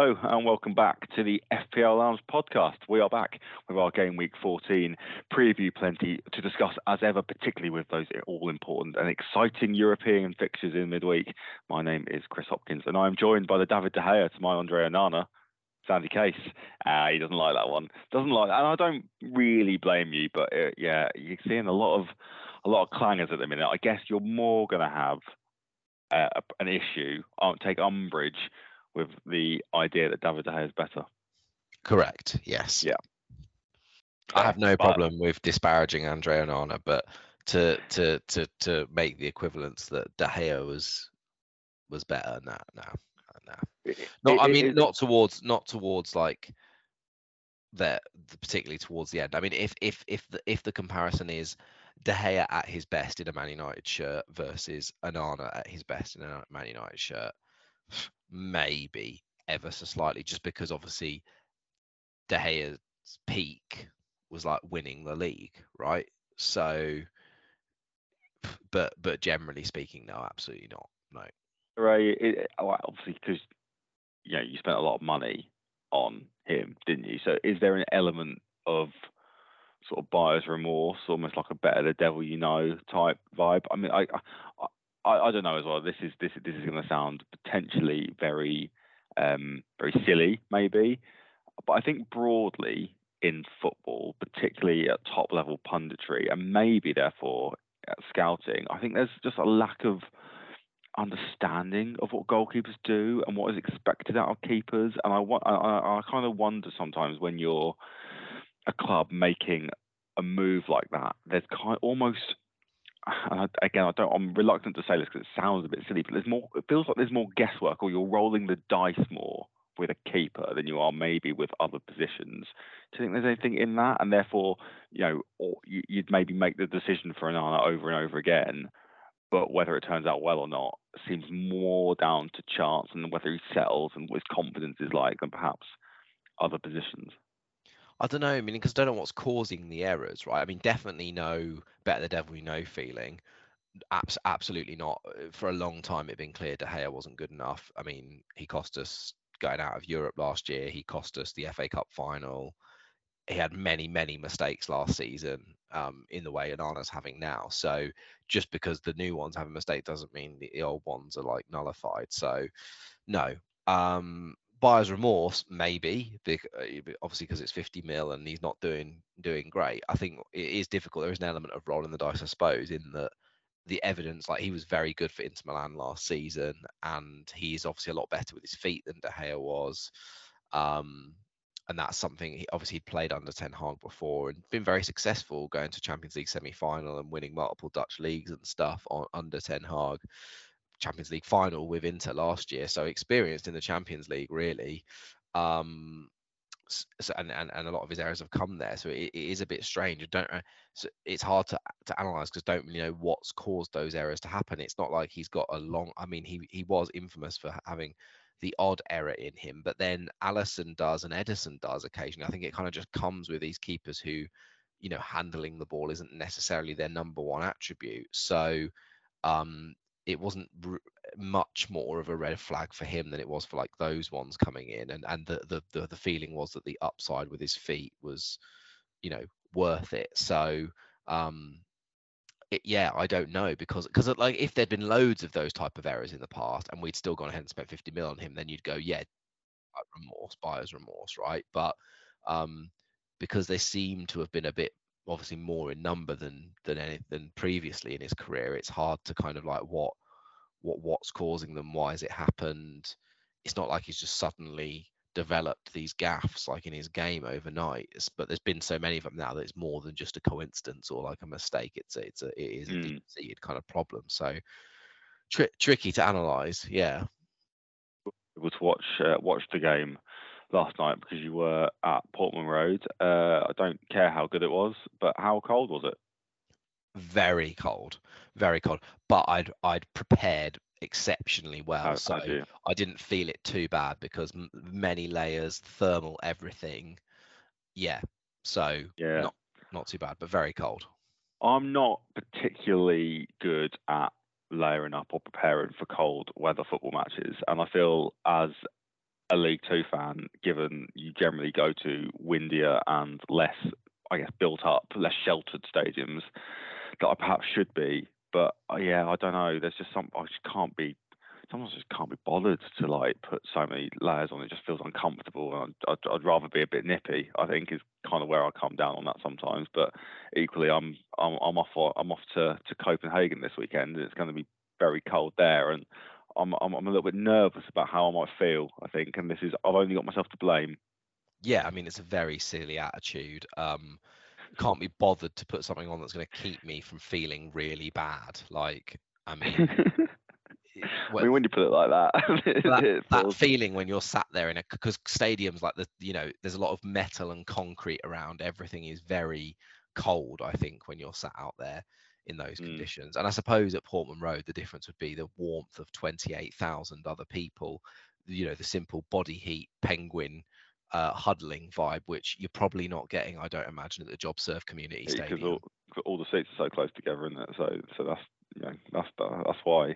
Hello and welcome back to the FPL Lounge podcast. We are back with our game week 14 preview, plenty to discuss as ever, particularly with those all important and exciting European fixtures in midweek. My name is Chris Hopkins and I'm joined by the David De Gea to my Andre Onana, Sandy Case. Uh, he doesn't like that one. Doesn't like that. And I don't really blame you, but uh, yeah, you're seeing a lot of a lot of clangers at the minute. I guess you're more going to have uh, an issue, I'll take umbrage with the idea that David De Gea is better. Correct. Yes. Yeah. I have no problem but, with disparaging Andre Onana, but to to to to make the equivalence that De Gea was was better, no, no, no. Not, it, I mean, it, not towards not towards like that, particularly towards the end. I mean, if if if the if the comparison is De Gea at his best in a Man United shirt versus Onana at his best in a Man United shirt, maybe ever so slightly, just because obviously De Gea's peak was like winning the league, right? So, but but generally speaking, no, absolutely not, no. Right, it, obviously because you know you spent a lot of money on him, didn't you? So, is there an element of sort of buyer's remorse, almost like a better the devil you know type vibe? I mean, I, I, I don't know as well. This is this this is going to sound potentially very um, very silly, maybe, but I think broadly in football, particularly at top level punditry, and maybe therefore at scouting, I think there's just a lack of understanding of what goalkeepers do and what is expected out of keepers. And I I, I kind of wonder sometimes when you're a club making a move like that, there's kind of almost I, again, I don't. I'm reluctant to say this because it sounds a bit silly, but there's more. It feels like there's more guesswork, or you're rolling the dice more with a keeper than you are maybe with other positions. Do you think there's anything in that? And therefore, you know, or you'd maybe make the decision for Onana over and over again, but whether it turns out well or not seems more down to chance and whether he settles and what his confidence is like than perhaps other positions. I don't know. I mean, because I don't know what's causing the errors, right? I mean, definitely no better the devil you know feeling. Abs- absolutely not. For a long time, it had been clear De Gea wasn't good enough. I mean, he cost us going out of Europe last year. He cost us the FA Cup final. He had many, many mistakes last season um, in the way Onana's having now. So just because the new ones have a mistake doesn't mean the old ones are like nullified. So no. Um, buyer's remorse maybe uh, obviously because it's 50 mil and he's not doing doing great i think it is difficult there is an element of rolling the dice i suppose in that the evidence like he was very good for inter milan last season and he's obviously a lot better with his feet than de gea was um, and that's something he obviously played under Ten Hag before and been very successful going to Champions League semi-final and winning multiple Dutch leagues and stuff on under Ten Hag. Champions League final with Inter last year, so experienced in the Champions League really. Um, so, and, and, and a lot of his errors have come there, so it, it is a bit strange. I don't, so it's hard to to analyze because don't really know what's caused those errors to happen. It's not like he's got a long. I mean, he he was infamous for having the odd error in him, but then Alisson does and Ederson does occasionally. I think it kind of just comes with these keepers who, you know, handling the ball isn't necessarily their number one attribute. So um, it wasn't r- much more of a red flag for him than it was for like those ones coming in and and the, the the the, feeling was that the upside with his feet was you know worth it. So um it, yeah i don't know because because like if there'd been loads of those type of errors in the past and we'd still gone ahead and spent 50 mil on him then you'd go yeah remorse buyer's remorse right? But um because they seem to have been a bit obviously more in number than than any than previously in his career. It's hard to kind of like what what what's causing them, why has it happened? It's not like he's just suddenly developed these gaffs like in his game overnight. It's, but there's been so many of them now that it's more than just a coincidence or like a mistake. It's a, it's a it is a mm. deep-seated kind of problem. So tri- tricky to analyze. Yeah. Able to watch uh, watch the game last night because you were at Portman Road. Uh, I don't care how good it was, but how cold was it? Very cold, very cold. But I'd I'd prepared exceptionally well, so I didn't feel it too bad because m- many layers, thermal, everything. Yeah, so yeah, not not too bad, but very cold. I'm not particularly good at layering up or preparing for cold weather football matches, and I feel as a League Two fan, given you generally go to windier and less, I guess, built up, less sheltered stadiums that I perhaps should be. But uh, yeah, I don't know. There's just some I just can't be. Sometimes just can't be bothered to like put so many layers on. It just feels uncomfortable. And I'd, I'd, I'd rather be a bit nippy. I think is kind of where I come down on that sometimes. But equally, I'm I'm, I'm off I'm off to, to Copenhagen this weekend, and it's going to be very cold there. And I'm, I'm I'm a little bit nervous about how I might feel. I think, and this is I've only got myself to blame. Yeah, I mean it's a very silly attitude. Um, can't be bothered to put something on that's going to keep me from feeling really bad. Like, I mean, well, I mean, when you put it like that, that, that, feeling when you're sat there in a because stadiums like the you know there's a lot of metal and concrete around. Everything is very cold. I think when you're sat out there in those mm. conditions, and I suppose at Portman Road the difference would be the warmth of 28,000 other people. You know, the simple body heat penguin uh, huddling vibe, which you're probably not getting, I don't imagine, at the job JobServe Community yeah, Stadium. All, all, the seats are so close together, isn't it? So, so that's you know, that's that's why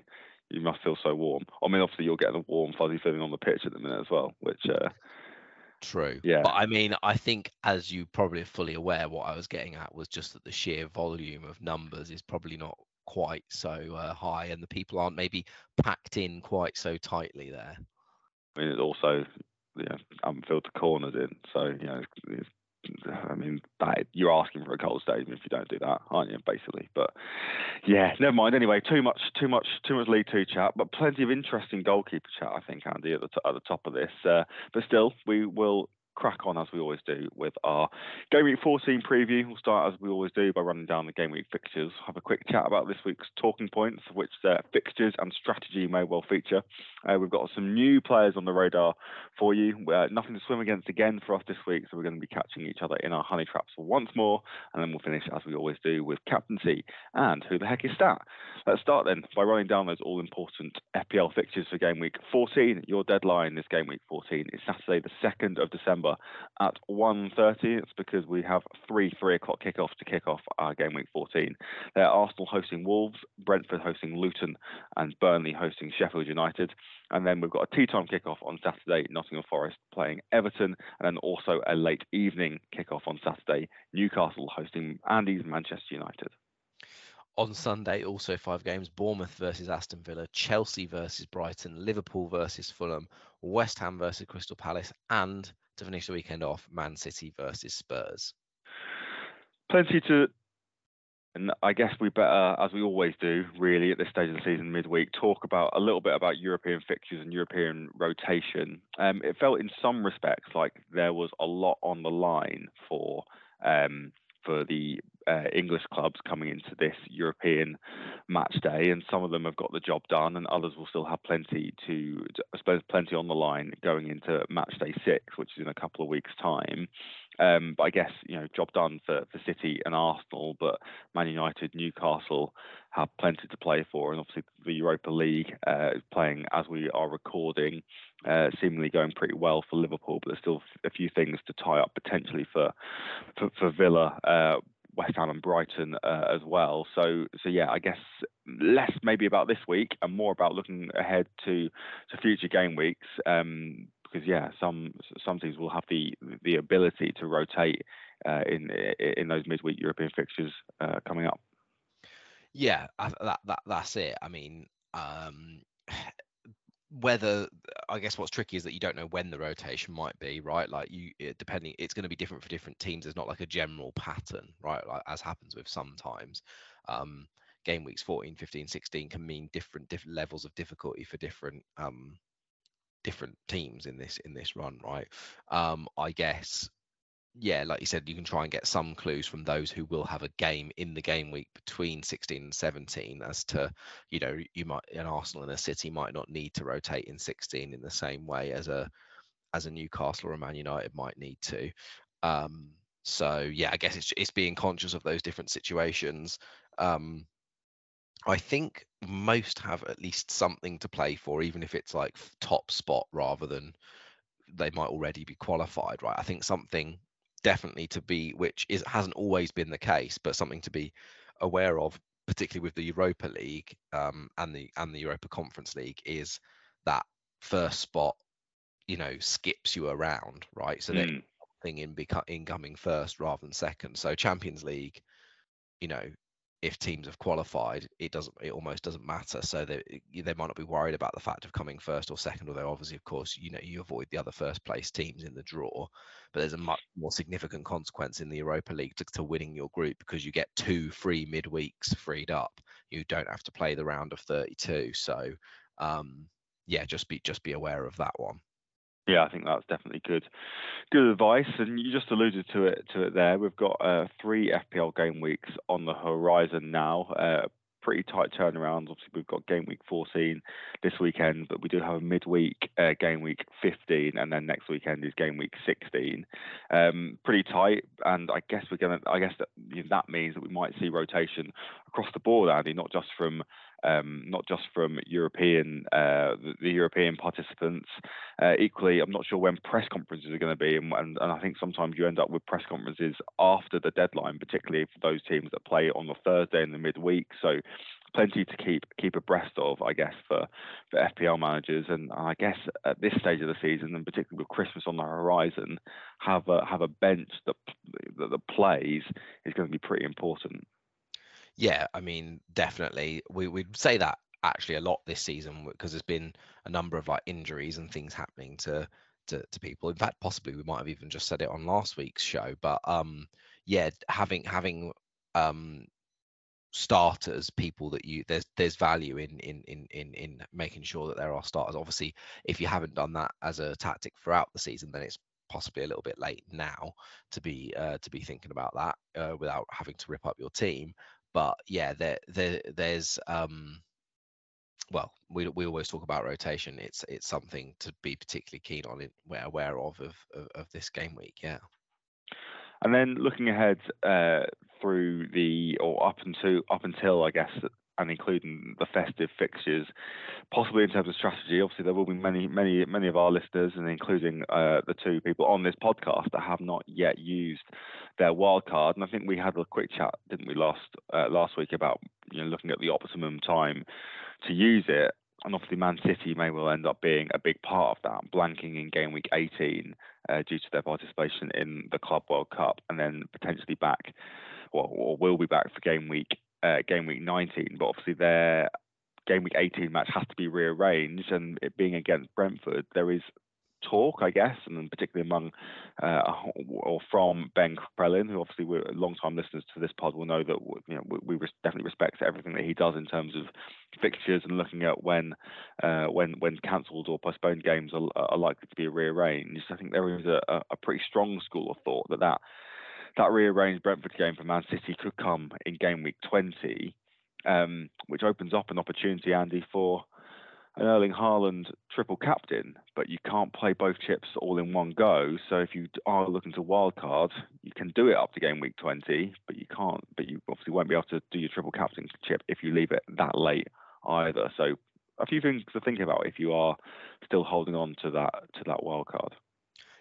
you must feel so warm. I mean, obviously you're getting a warm, fuzzy feeling on the pitch at the minute as well, which. Uh, True. Yeah. But I mean, I think as you probably are fully aware, what I was getting at was just that the sheer volume of numbers is probably not quite so uh, high, and the people aren't maybe packed in quite so tightly there. I mean, it's also you know, Anfield to corners in. So you know, I mean, that, you're asking for a cold stadium if you don't do that, aren't you? Basically, but yeah, never mind. Anyway, too much, too much, too much League Two chat, but plenty of interesting goalkeeper chat. I think Andy at the t- at the top of this. Uh, but still, we will crack on as we always do with our Game Week 14 preview. We'll start as we always do by running down the Game Week fixtures, have a quick chat about this week's talking points, which uh, fixtures and strategy may well feature. Uh, we've got some new players on the radar for you. Uh, nothing to swim against again for us this week, so we're going to be catching each other in our honey traps once more, and then we'll finish as we always do with captaincy and who the heck is that? Let's start then by running down those all important FPL fixtures for Game Week 14. Your deadline this Game Week 14 is Saturday, the 2nd of December At 1.30. It's because we have three 3 o'clock kickoffs to kick off our game week 14. They're Arsenal hosting Wolves, Brentford hosting Luton, and Burnley hosting Sheffield United. And then we've got a tea time kickoff on Saturday, Nottingham Forest playing Everton, and then also a late evening kickoff on Saturday, Newcastle hosting Andy's Manchester United on Sunday, also five games Bournemouth versus Aston Villa, Chelsea versus Brighton, Liverpool versus Fulham, West Ham versus Crystal Palace, and to finish the weekend off, Man City versus Spurs. Plenty to, and I guess we better, as we always do, really at this stage of the season, midweek, talk about a little bit about European fixtures and European rotation. Um, it felt in some respects like there was a lot on the line for. Um, for the uh, English clubs coming into this European match day, and some of them have got the job done, and others will still have plenty to, I suppose, plenty on the line going into match day six, which is in a couple of weeks' time. Um, but I guess you know, job done for, for City and Arsenal, but Man United, Newcastle have plenty to play for, and obviously the Europa League uh, is playing as we are recording, uh, seemingly going pretty well for Liverpool, but there's still a few things to tie up potentially for for, for Villa. Uh, West Ham and Brighton uh, as well. So, so yeah, I guess less maybe about this week and more about looking ahead to to future game weeks. Um, because yeah, some some teams will have the the ability to rotate uh, in in those midweek European fixtures uh, coming up. Yeah, that that that's it. I mean, um, whether I guess what's tricky is that you don't know when the rotation might be, right? Like you, it, depending, it's going to be different for different teams. There's not like a general pattern, right? Like as happens with sometimes. Um, game weeks 14, 15, 16 can mean different different levels of difficulty for different um, different teams in this in this run, right? Um, I guess yeah, like you said, you can try and get some clues from those who will have a game in the game week between 16 and 17 as to, you know, you might an Arsenal and a City might not need to rotate in 16 in the same way as a as a Newcastle or a Man United might need to. Um, so yeah, I guess it's it's being conscious of those different situations. Um, I think most have at least something to play for, even if it's like top spot rather than they might already be qualified, right? I think something definitely to be, which is hasn't always been the case, but something to be aware of, particularly with the Europa League um, and the and the Europa Conference League, is that first spot you know skips you around, right? So mm. thing in beco- incoming first rather than second. So Champions League, you know, if teams have qualified, it doesn't it almost doesn't matter. So they they might not be worried about the fact of coming first or second, although obviously, of course, you know you avoid the other first place teams in the draw. But there's a much more significant consequence in the Europa League to, to winning your group because you get two free midweeks freed up. You don't have to play the round of 32. So um, yeah, just be just be aware of that one. Yeah, I think that's definitely good, good advice. And you just alluded to it to it there. We've got uh, three FPL game weeks on the horizon now. Uh, pretty tight turnarounds. Obviously, we've got game week 14 this weekend, but we do have a midweek uh, game week 15, and then next weekend is game week 16. Um, pretty tight, and I guess we're gonna. I guess that you know, that means that we might see rotation across the board, Andy, not just from um, not just from European uh, the, European participants. Uh, equally, I'm not sure when press conferences are going to be, and, and, and, I think sometimes you end up with press conferences after the deadline, particularly for those teams that play on the Thursday in the midweek. So plenty to keep keep abreast of, I guess, for, for FPL managers. And I guess at this stage of the season, and particularly with Christmas on the horizon, have a have a bench that that, that plays is going to be pretty important. Yeah, I mean, definitely. We would say that actually a lot this season because there's been a number of like injuries and things happening to, to to people. In fact, possibly we might have even just said it on last week's show. But um, yeah, having having um starters, people that you there's there's value in in in in in making sure that there are starters. Obviously, if you haven't done that as a tactic throughout the season, then it's possibly a little bit late now to be uh, to be thinking about that uh, without having to rip up your team but yeah, there, there there's um, well, we we always talk about rotation. It's it's something to be particularly keen on, it, aware of, of of, of this game week. Yeah. And then looking ahead uh, through the or up until up until I guess and including the festive fixtures, possibly in terms of strategy. Obviously, there will be many, many, many of our listeners, and including uh, the two people on this podcast that have not yet used their wild card. And I think we had a quick chat, didn't we, last uh, last week about you know looking at the optimum time to use it. And obviously, Man City may well end up being a big part of that, blanking in game week 18 uh, due to their participation in the Club World Cup, and then potentially back, well, or will be back for game week uh, game week 19, but obviously their game week 18 match has to be rearranged, and it being against Brentford, there is talk, I guess, and particularly among uh, or from Ben Crellin, who obviously we're long-time listeners to this pod will know that you know we, we definitely respect everything that he does in terms of fixtures and looking at when uh, when when cancelled or postponed games are, are, likely to be rearranged. I think there is a, a pretty strong school of thought that that that rearranged Brentford game for Man City could come in game week 20, um, which opens up an opportunity, Andy, for an Erling Haaland triple captain, but you can't play both chips all in one go. So if you are looking to wildcard, you can do it up to game week 20, but you can't, but you obviously won't be able to do your triple captain chip if you leave it that late either. So a few things to think about if you are still holding on to that to that wild card.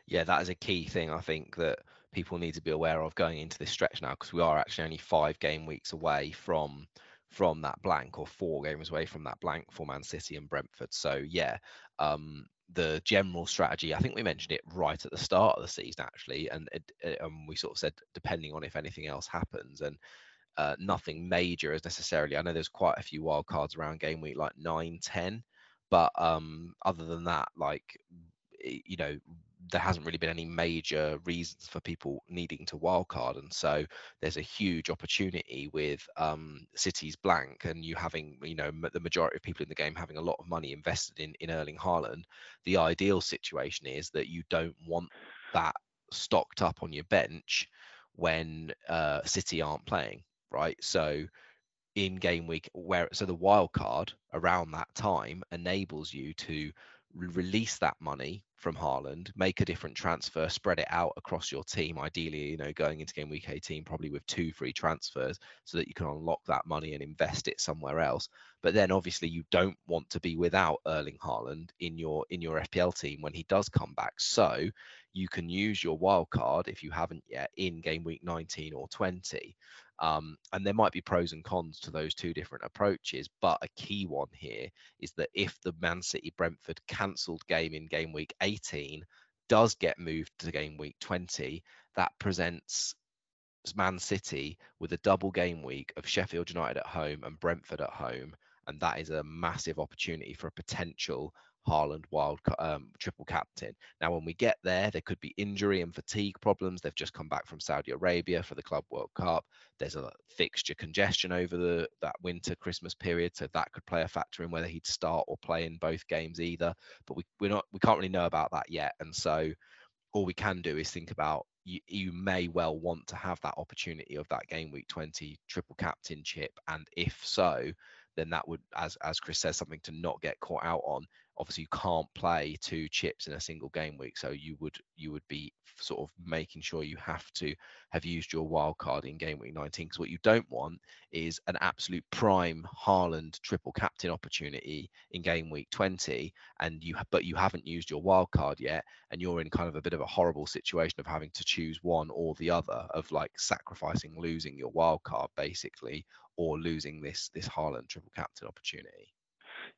Yeah, that is a key thing. I think that people need to be aware of going into this stretch now because we are actually only five game weeks away from from that blank or four games away from that blank for Man City and Brentford. So yeah, um, the general strategy, I think we mentioned it right at the start of the season actually, and it, um, we sort of said depending on if anything else happens and. Uh, nothing major as necessarily. I know there's quite a few wild cards around game week, like 9, 10, but um, other than that, like you know, there hasn't really been any major reasons for people needing to wildcard, and so there's a huge opportunity with um, City's blank and you having, you know, the majority of people in the game having a lot of money invested in in Erling Haaland. The ideal situation is that you don't want that stocked up on your bench when uh, City aren't playing, right? So in game week where so the wild card around that time enables you to release that money from Haaland, make a different transfer, spread it out across your team. Ideally, you know, going into game week 18, probably with two free transfers, so that you can unlock that money and invest it somewhere else. But then, obviously, you don't want to be without Erling Haaland in your in your FPL team when he does come back. So you can use your wild card if you haven't yet in game week 19 or 20. Um, and there might be pros and cons to those two different approaches, but a key one here is that if the Man City Brentford cancelled game in game week 18 does get moved to game week 20, that presents Man City with a double game week of Sheffield United at home and Brentford at home. And that is a massive opportunity for a potential Haaland wild um, triple captain. Now, when we get there, there could be injury and fatigue problems. They've just come back from Saudi Arabia for the Club World Cup. There's a fixture congestion over the that winter Christmas period, so that could play a factor in whether he'd start or play in both games either. But we we're not we can't really know about that yet, and so all we can do is think about you, you may well want to have that opportunity of that game week 20 triple captain chip and if so then that would as as chris says something to not get caught out on obviously you can't play two chips in a single game week so you would you would be sort of making sure you have to have used your wild card in game week 19 because what you don't want is an absolute prime Haaland triple captain opportunity in game week 20 and you but you haven't used your wild card yet and you're in kind of a bit of a horrible situation of having to choose one or the other of like sacrificing losing your wild card basically or losing this this Haaland triple captain opportunity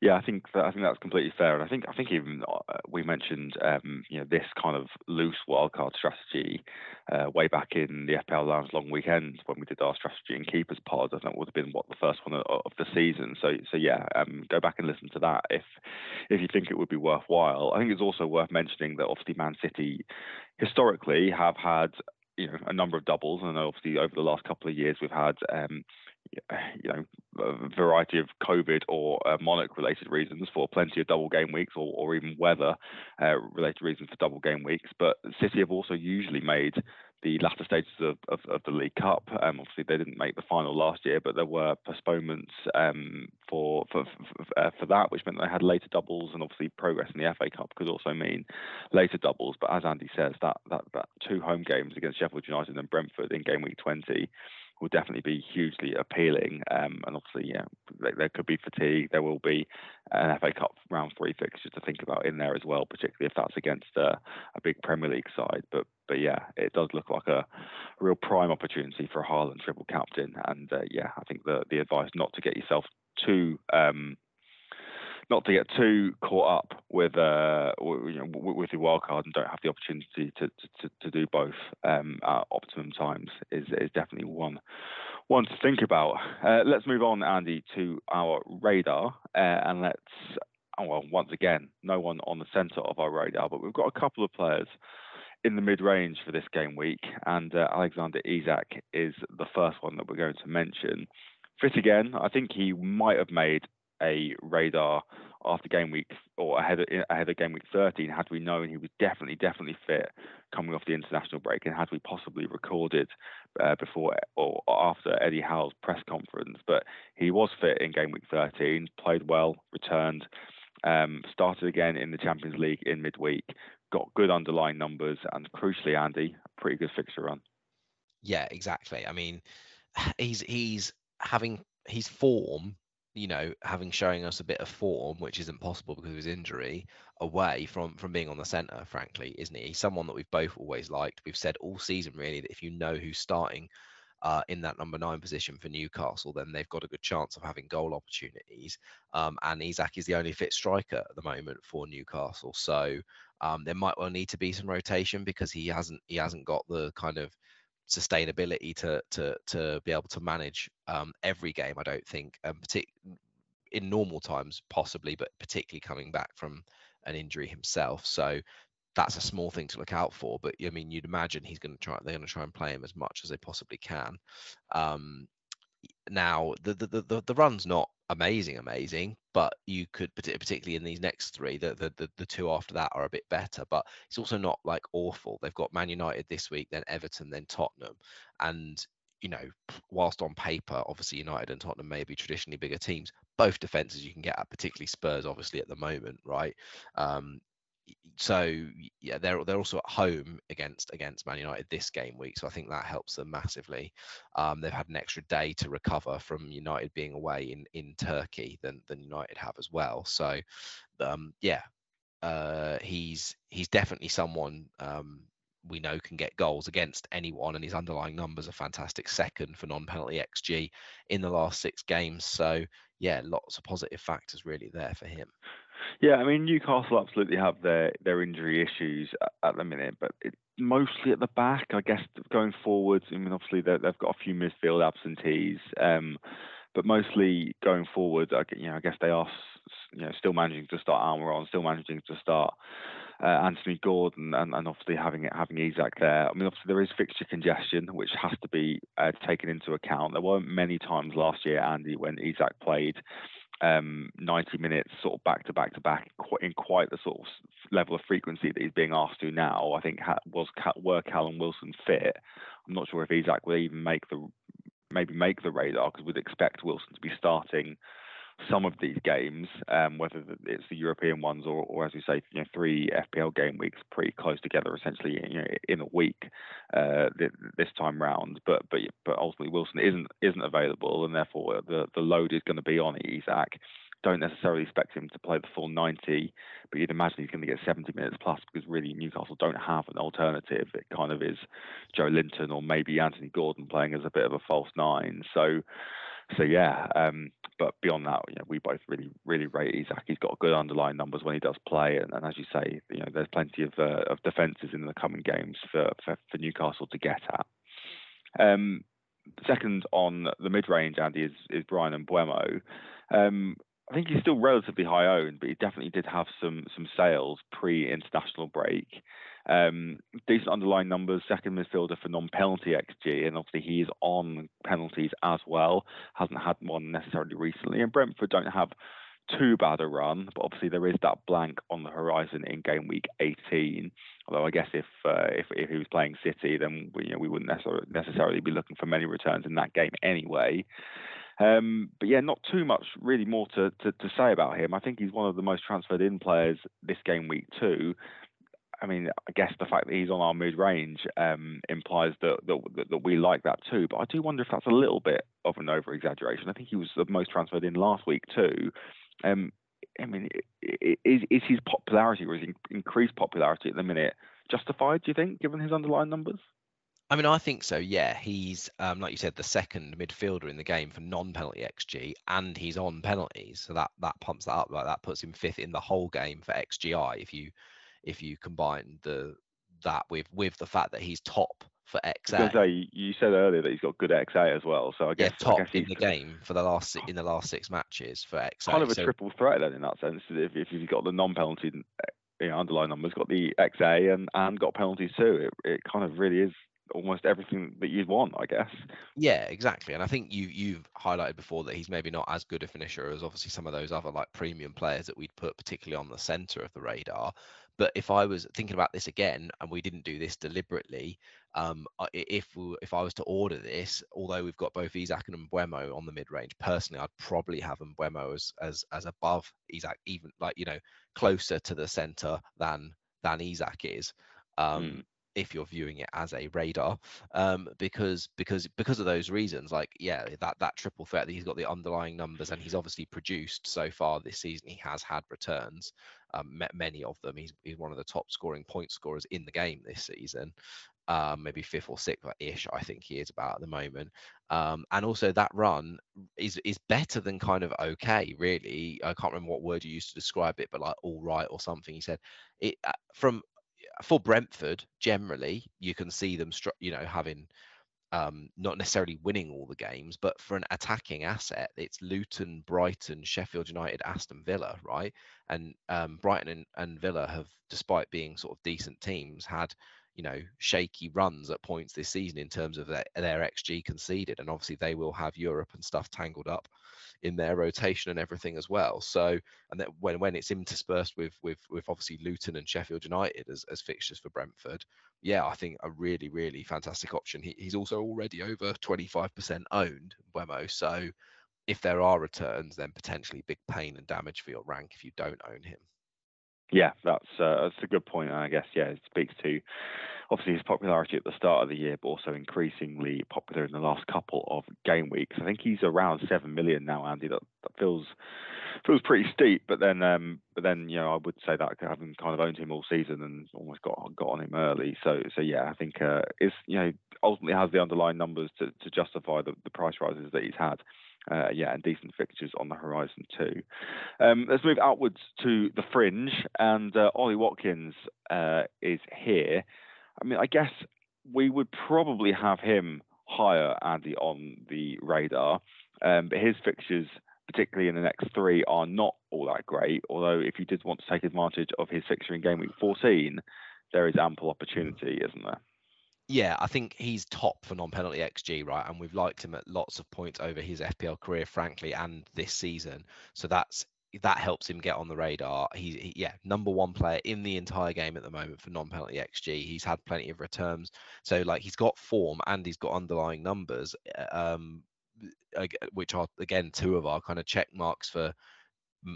yeah, I think that, I think that's completely fair, and I think I think even uh, we mentioned um, you know this kind of loose wildcard strategy uh, way back in the FPL Lounge long weekend when we did our strategy and keepers pod. I think would have been what the first one of, of the season. So so yeah, um, go back and listen to that if if you think it would be worthwhile. I think it's also worth mentioning that obviously Man City historically have had you know a number of doubles, and obviously over the last couple of years we've had um, you know, a variety of COVID or uh, monarch-related reasons for plenty of double game weeks, or, or even weather-related uh, reasons for double game weeks. But City have also usually made the latter stages of, of, of the League Cup. Um, obviously, they didn't make the final last year, but there were postponements um, for for for, uh, for, that, which meant they had later doubles, and obviously progress in the FA Cup could also mean later doubles. But as Andy says, that that, that two home games against Sheffield United and Brentford in game week 20 will definitely be hugely appealing. Um, and obviously, yeah, there, could be fatigue. There will be an FA Cup round three fixture to think about in there as well, particularly if that's against a, a big Premier League side. But but yeah, it does look like a, a real prime opportunity for a Haaland triple captain. And uh, yeah, I think the the advice not to get yourself too um, not to get too caught up with uh you know with your wild card and don't have the opportunity to to, to do both um, at optimum times is is definitely one one to think about. Uh, let's move on, Andy, to our radar uh, and let's oh, well once again no one on the centre of our radar, but we've got a couple of players in the mid range for this game week, and uh, Alexander Isak is the first one that we're going to mention. Fit again, I think he might have made a radar after game week or ahead of, ahead of game week 13 had we known he was definitely definitely fit coming off the international break and had we possibly recorded uh, before or after Eddie Howe's press conference. But he was fit in game week 13 played well returned um, started again in the Champions League in midweek got good underlying numbers and crucially Andy pretty good fixture run. Yeah exactly. I mean he's he's having his form you know, having showing us a bit of form, which isn't possible because of his injury, away from from being on the centre, frankly, isn't he? He's someone that we've both always liked. We've said all season really that if you know who's starting uh, in that number nine position for Newcastle, then they've got a good chance of having goal opportunities. Um, and Isak is the only fit striker at the moment for Newcastle, so um, there might well need to be some rotation because he hasn't he hasn't got the kind of sustainability to to to be able to manage um, every game. I don't think, um, partic- in normal times possibly, but particularly coming back from an injury himself. So that's a small thing to look out for. But I mean, you'd imagine he's going to try. They're going to try and play him as much as they possibly can. Um, now the, the the the run's not amazing, amazing, but you could particularly in these next three, the, the the the two after that are a bit better, but it's also not like awful. They've got Man United this week, then Everton, then Tottenham, and you know, whilst on paper, obviously United and Tottenham may be traditionally bigger teams, both defenses you can get at, particularly Spurs, obviously at the moment, right? Um, so yeah, they're they're also at home against against Man United this game week, so I think that helps them massively. Um, they've had an extra day to recover from United being away in in Turkey than than United have as well. So um, yeah, uh, he's he's definitely someone um, we know can get goals against anyone, and his underlying numbers are fantastic. Second for non-penalty xG in the last six games. So yeah, lots of positive factors really there for him. Yeah, I mean Newcastle absolutely have their their injury issues at, at the minute, but it, mostly at the back. I guess going forwards. I mean, obviously they've got a few midfield absentees, um, but mostly going forward, I, you know, I guess they are you know still managing to start Almiron, still managing to start uh, Anthony Gordon, and, and obviously having it having Isak there. I mean, obviously there is fixture congestion, which has to be uh, taken into account. There weren't many times last year, Andy, when Isak played um, 90 minutes sort of back to back to back in quite the sort of level of frequency that he's being asked to now. I think was were Callum Wilson fit. I'm not sure if Isak will even make the maybe make the radar because we'd expect Wilson to be starting some of these games, um, whether it's the European ones or, or as you say, you know, three FPL game weeks pretty close together, essentially you know, in a week uh, this time round. But but but ultimately Wilson isn't isn't available, and therefore the the load is going to be on Isak. Don't necessarily expect him to play the full 90, but you'd imagine he's going to get 70 minutes plus because really Newcastle don't have an alternative. It kind of is Joelinton or maybe Anthony Gordon playing as a bit of a false nine. So so yeah, um, but beyond that, you know, we both really, really rate Isak. He's got good underlying numbers when he does play, and, and as you say, you know, there's plenty of uh, of defences in the coming games for, for, for Newcastle to get at. Um, second on the mid range, Andy is is and Mbeumo. Um, I think he's still relatively high owned, but he definitely did have some some sales pre international break. Um, decent underlying numbers, second midfielder for non-penalty XG, and obviously he is on penalties as well. Hasn't had one necessarily recently, and Brentford don't have too bad a run, but obviously there is that blank on the horizon in game week 18. Although I guess if uh, if, if he was playing City, then we, you know, we wouldn't necessarily, necessarily be looking for many returns in that game anyway. Um, but yeah, not too much really more to, to, to, say about him. I think he's one of the most transferred in players this game week too. I mean, I guess the fact that he's on our mid range um, implies that, that, that we like that too. But I do wonder if that's a little bit of an over exaggeration. I think he was the most transferred in last week too. Um, I mean, is is his popularity or his increased popularity at the minute justified? Do you think, given his underlying numbers? I mean, I think so. Yeah, he's um, like you said, the second midfielder in the game for non-penalty xG, and he's on penalties, so that that pumps that up. Like that puts him fifth in the whole game for xGI. If you if you combine the that with with the fact that he's top for XA. Say, you said earlier that he's got good XA as well, so I guess yeah, top guess in the game for the last in the last six matches for XA. Kind of a so, triple threat then in that sense. If if you've got the non-penalty you know, underlying numbers, got the XA and and got penalties too, it it kind of really is almost everything that you'd want, I guess. Yeah, exactly. And I think you you've highlighted before that he's maybe not as good a finisher as obviously some of those other like premium players that we'd put particularly on the center of the radar. But if I was thinking about this again, and we didn't do this deliberately, um, if if I was to order this, although we've got both Isak and Mbeumo on the mid range, personally, I'd probably have Mbeumo as as as above Isak, even like you know closer to the center than than Isak is. Um, mm if you're viewing it as a radar um, because because because of those reasons like yeah that that triple threat he's got the underlying numbers and he's obviously produced so far this season he has had returns um, many of them. He's, he's one of the top scoring point scorers in the game this season um, maybe fifth or sixth ish I think he is about at the moment. Um, and also that run is is better than kind of okay really. I can't remember what word you used to describe it but like all right or something. He said it uh, from for Brentford, generally, you can see them, you know, having um, not necessarily winning all the games, but for an attacking asset, it's Luton, Brighton, Sheffield United, Aston Villa, right? And um, Brighton and, and Villa have, despite being sort of decent teams, had you know shaky runs at points this season in terms of their, their xG conceded, and obviously they will have Europe and stuff tangled up in their rotation and everything as well. So, and that when when it's interspersed with with with obviously Luton and Sheffield United as, as fixtures for Brentford, yeah, I think a really really fantastic option. He, he's also already over 25% owned Mbeumo, so if there are returns, then potentially big pain and damage for your rank if you don't own him. Yeah, that's uh, that's a good point. I guess yeah, it speaks to obviously his popularity at the start of the year, but also increasingly popular in the last couple of game weeks. I think he's around seven million now, Andy. That, that feels feels pretty steep, but then um, but then you know I would say that having kind of owned him all season and almost got got on him early. So so yeah, I think uh, it's you know ultimately has the underlying numbers to, to justify the, the price rises that he's had. Uh, yeah, and decent fixtures on the horizon too. Um, let's move outwards to the fringe, and uh, Ollie Watkins uh, is here. I mean, I guess we would probably have him higher, Andy, on the radar, um, but his fixtures, particularly in the next three, are not all that great. Although, if you did want to take advantage of his fixture in game week 14, there is ample opportunity, isn't there? yeah, I think he's top for non-penalty xG, right? And we've liked him at lots of points over his FPL career, frankly, and this season. So that's that helps him get on the radar. He's he, yeah, number one player in the entire game at the moment for non-penalty xG. He's had plenty of returns, so like he's got form and he's got underlying numbers, uh, um, which are again two of our kind of check marks for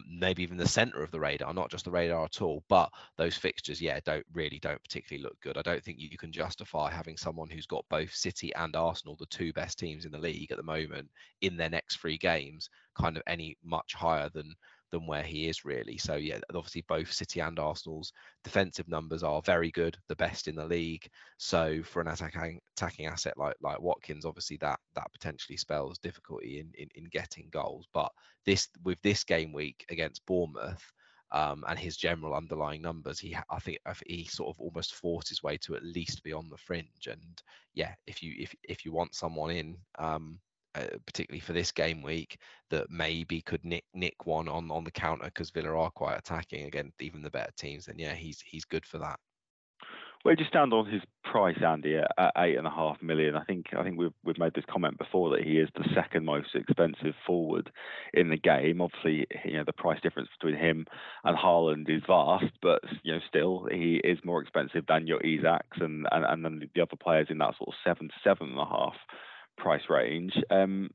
maybe even the center of the radar, not just the radar at all. But those fixtures, yeah, don't really don't particularly look good. I don't think you can justify having someone who's got both City and Arsenal, the two best teams in the league at the moment, in their next three games, kind of any much higher than than where he is really. So yeah, obviously both City and Arsenal's defensive numbers are very good, the best in the league. So for an attacking attacking asset like like Watkins, obviously that that potentially spells difficulty in in, in getting goals. But this with this game week against Bournemouth. Um, and his general underlying numbers, he I think he sort of almost forced his way to at least be on the fringe. And yeah, if you if if you want someone in, um, uh, particularly for this game week, that maybe could nick nick one on on the counter because Villa are quite attacking against even the better teams. And yeah, he's he's good for that. Well, you stand on his price, Andy, at, eight and a half million? I think I think we've we've made this comment before that he is the second most expensive forward in the game. Obviously, you know the price difference between him and Haaland is vast, but you know still he is more expensive than your Isaks and and, and then the other players in that sort of seven seven and a half price range. Um,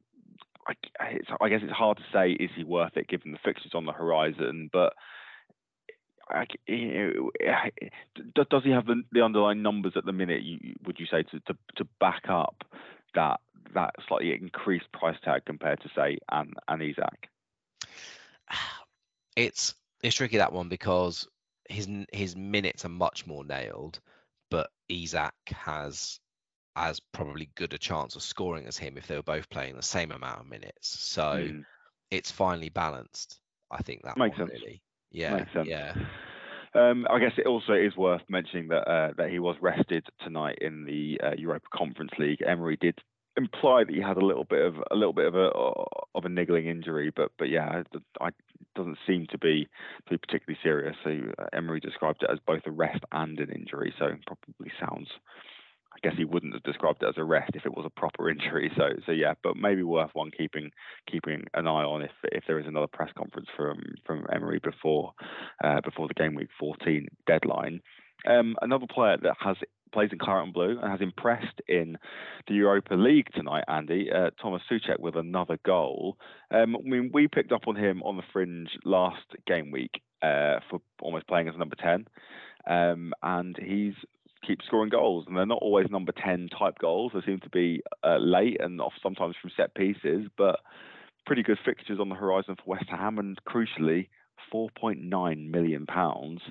I, guess it's hard to say is he worth it given the fixtures on the horizon, but does he have the, underlying numbers at the minute? Would you say to, to, back up that that slightly increased price tag compared to say an an Isak? It's it's tricky that one because his his minutes are much more nailed, but Isak has as probably good a chance of scoring as him if they were both playing the same amount of minutes. So mm. it's finely balanced. I think that makes one, sense. Really. Yeah, makes sense. yeah. Um, I guess it also is worth mentioning that uh, that he was rested tonight in the uh, Europa Conference League. Emery did imply that he had a little bit of a little bit of a of a niggling injury, but but yeah, it doesn't seem to be to be particularly serious. So uh, Emery described it as both a rest and an injury, so it probably sounds I guess he wouldn't have described it as a rest if it was a proper injury. So so yeah, but maybe worth one keeping keeping an eye on if if there is another press conference from from Emery before uh, before the game week 14 deadline. Um, another player that has plays in claret and blue and has impressed in the Europa League tonight, Andy. Uh, Thomas Soucek with another goal. Um, I mean, we picked up on him on the fringe last game week uh, for almost playing as number 10. Um, and he's keep scoring goals, and they're not always number ten type goals. They seem to be uh, late and off sometimes from set pieces, but pretty good fixtures on the horizon for West Ham, and crucially, 4.9 million pounds.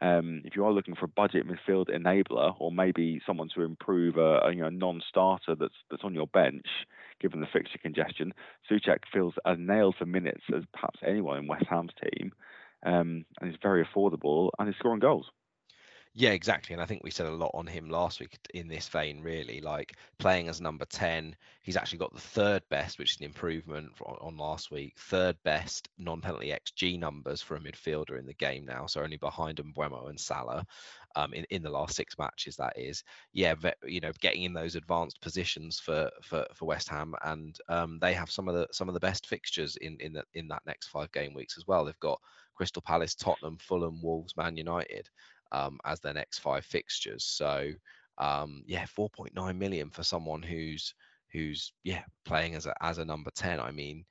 Um, if you are looking for a budget midfield enabler, or maybe someone to improve a, a you know non-starter that's that's on your bench, given the fixture congestion, Soucek feels as nailed for minutes as perhaps anyone in West Ham's team, um, and he's very affordable and he's scoring goals. Yeah, exactly. And I think we said a lot on him last week in this vein, really. Like playing as number 10, he's actually got the third best, which is an improvement on last week. Third best non penalty XG numbers for a midfielder in the game now. So only behind Mbeumo and Salah. Um, in, in the last six matches, that is, yeah, you know, getting in those advanced positions for for, for West Ham, and um, they have some of the some of the best fixtures in in the, in that next five game weeks as well. They've got Crystal Palace, Tottenham, Fulham, Wolves, Man United um, as their next five fixtures. So um, yeah, 4.9 million for someone who's who's yeah playing as a as a number 10. I mean,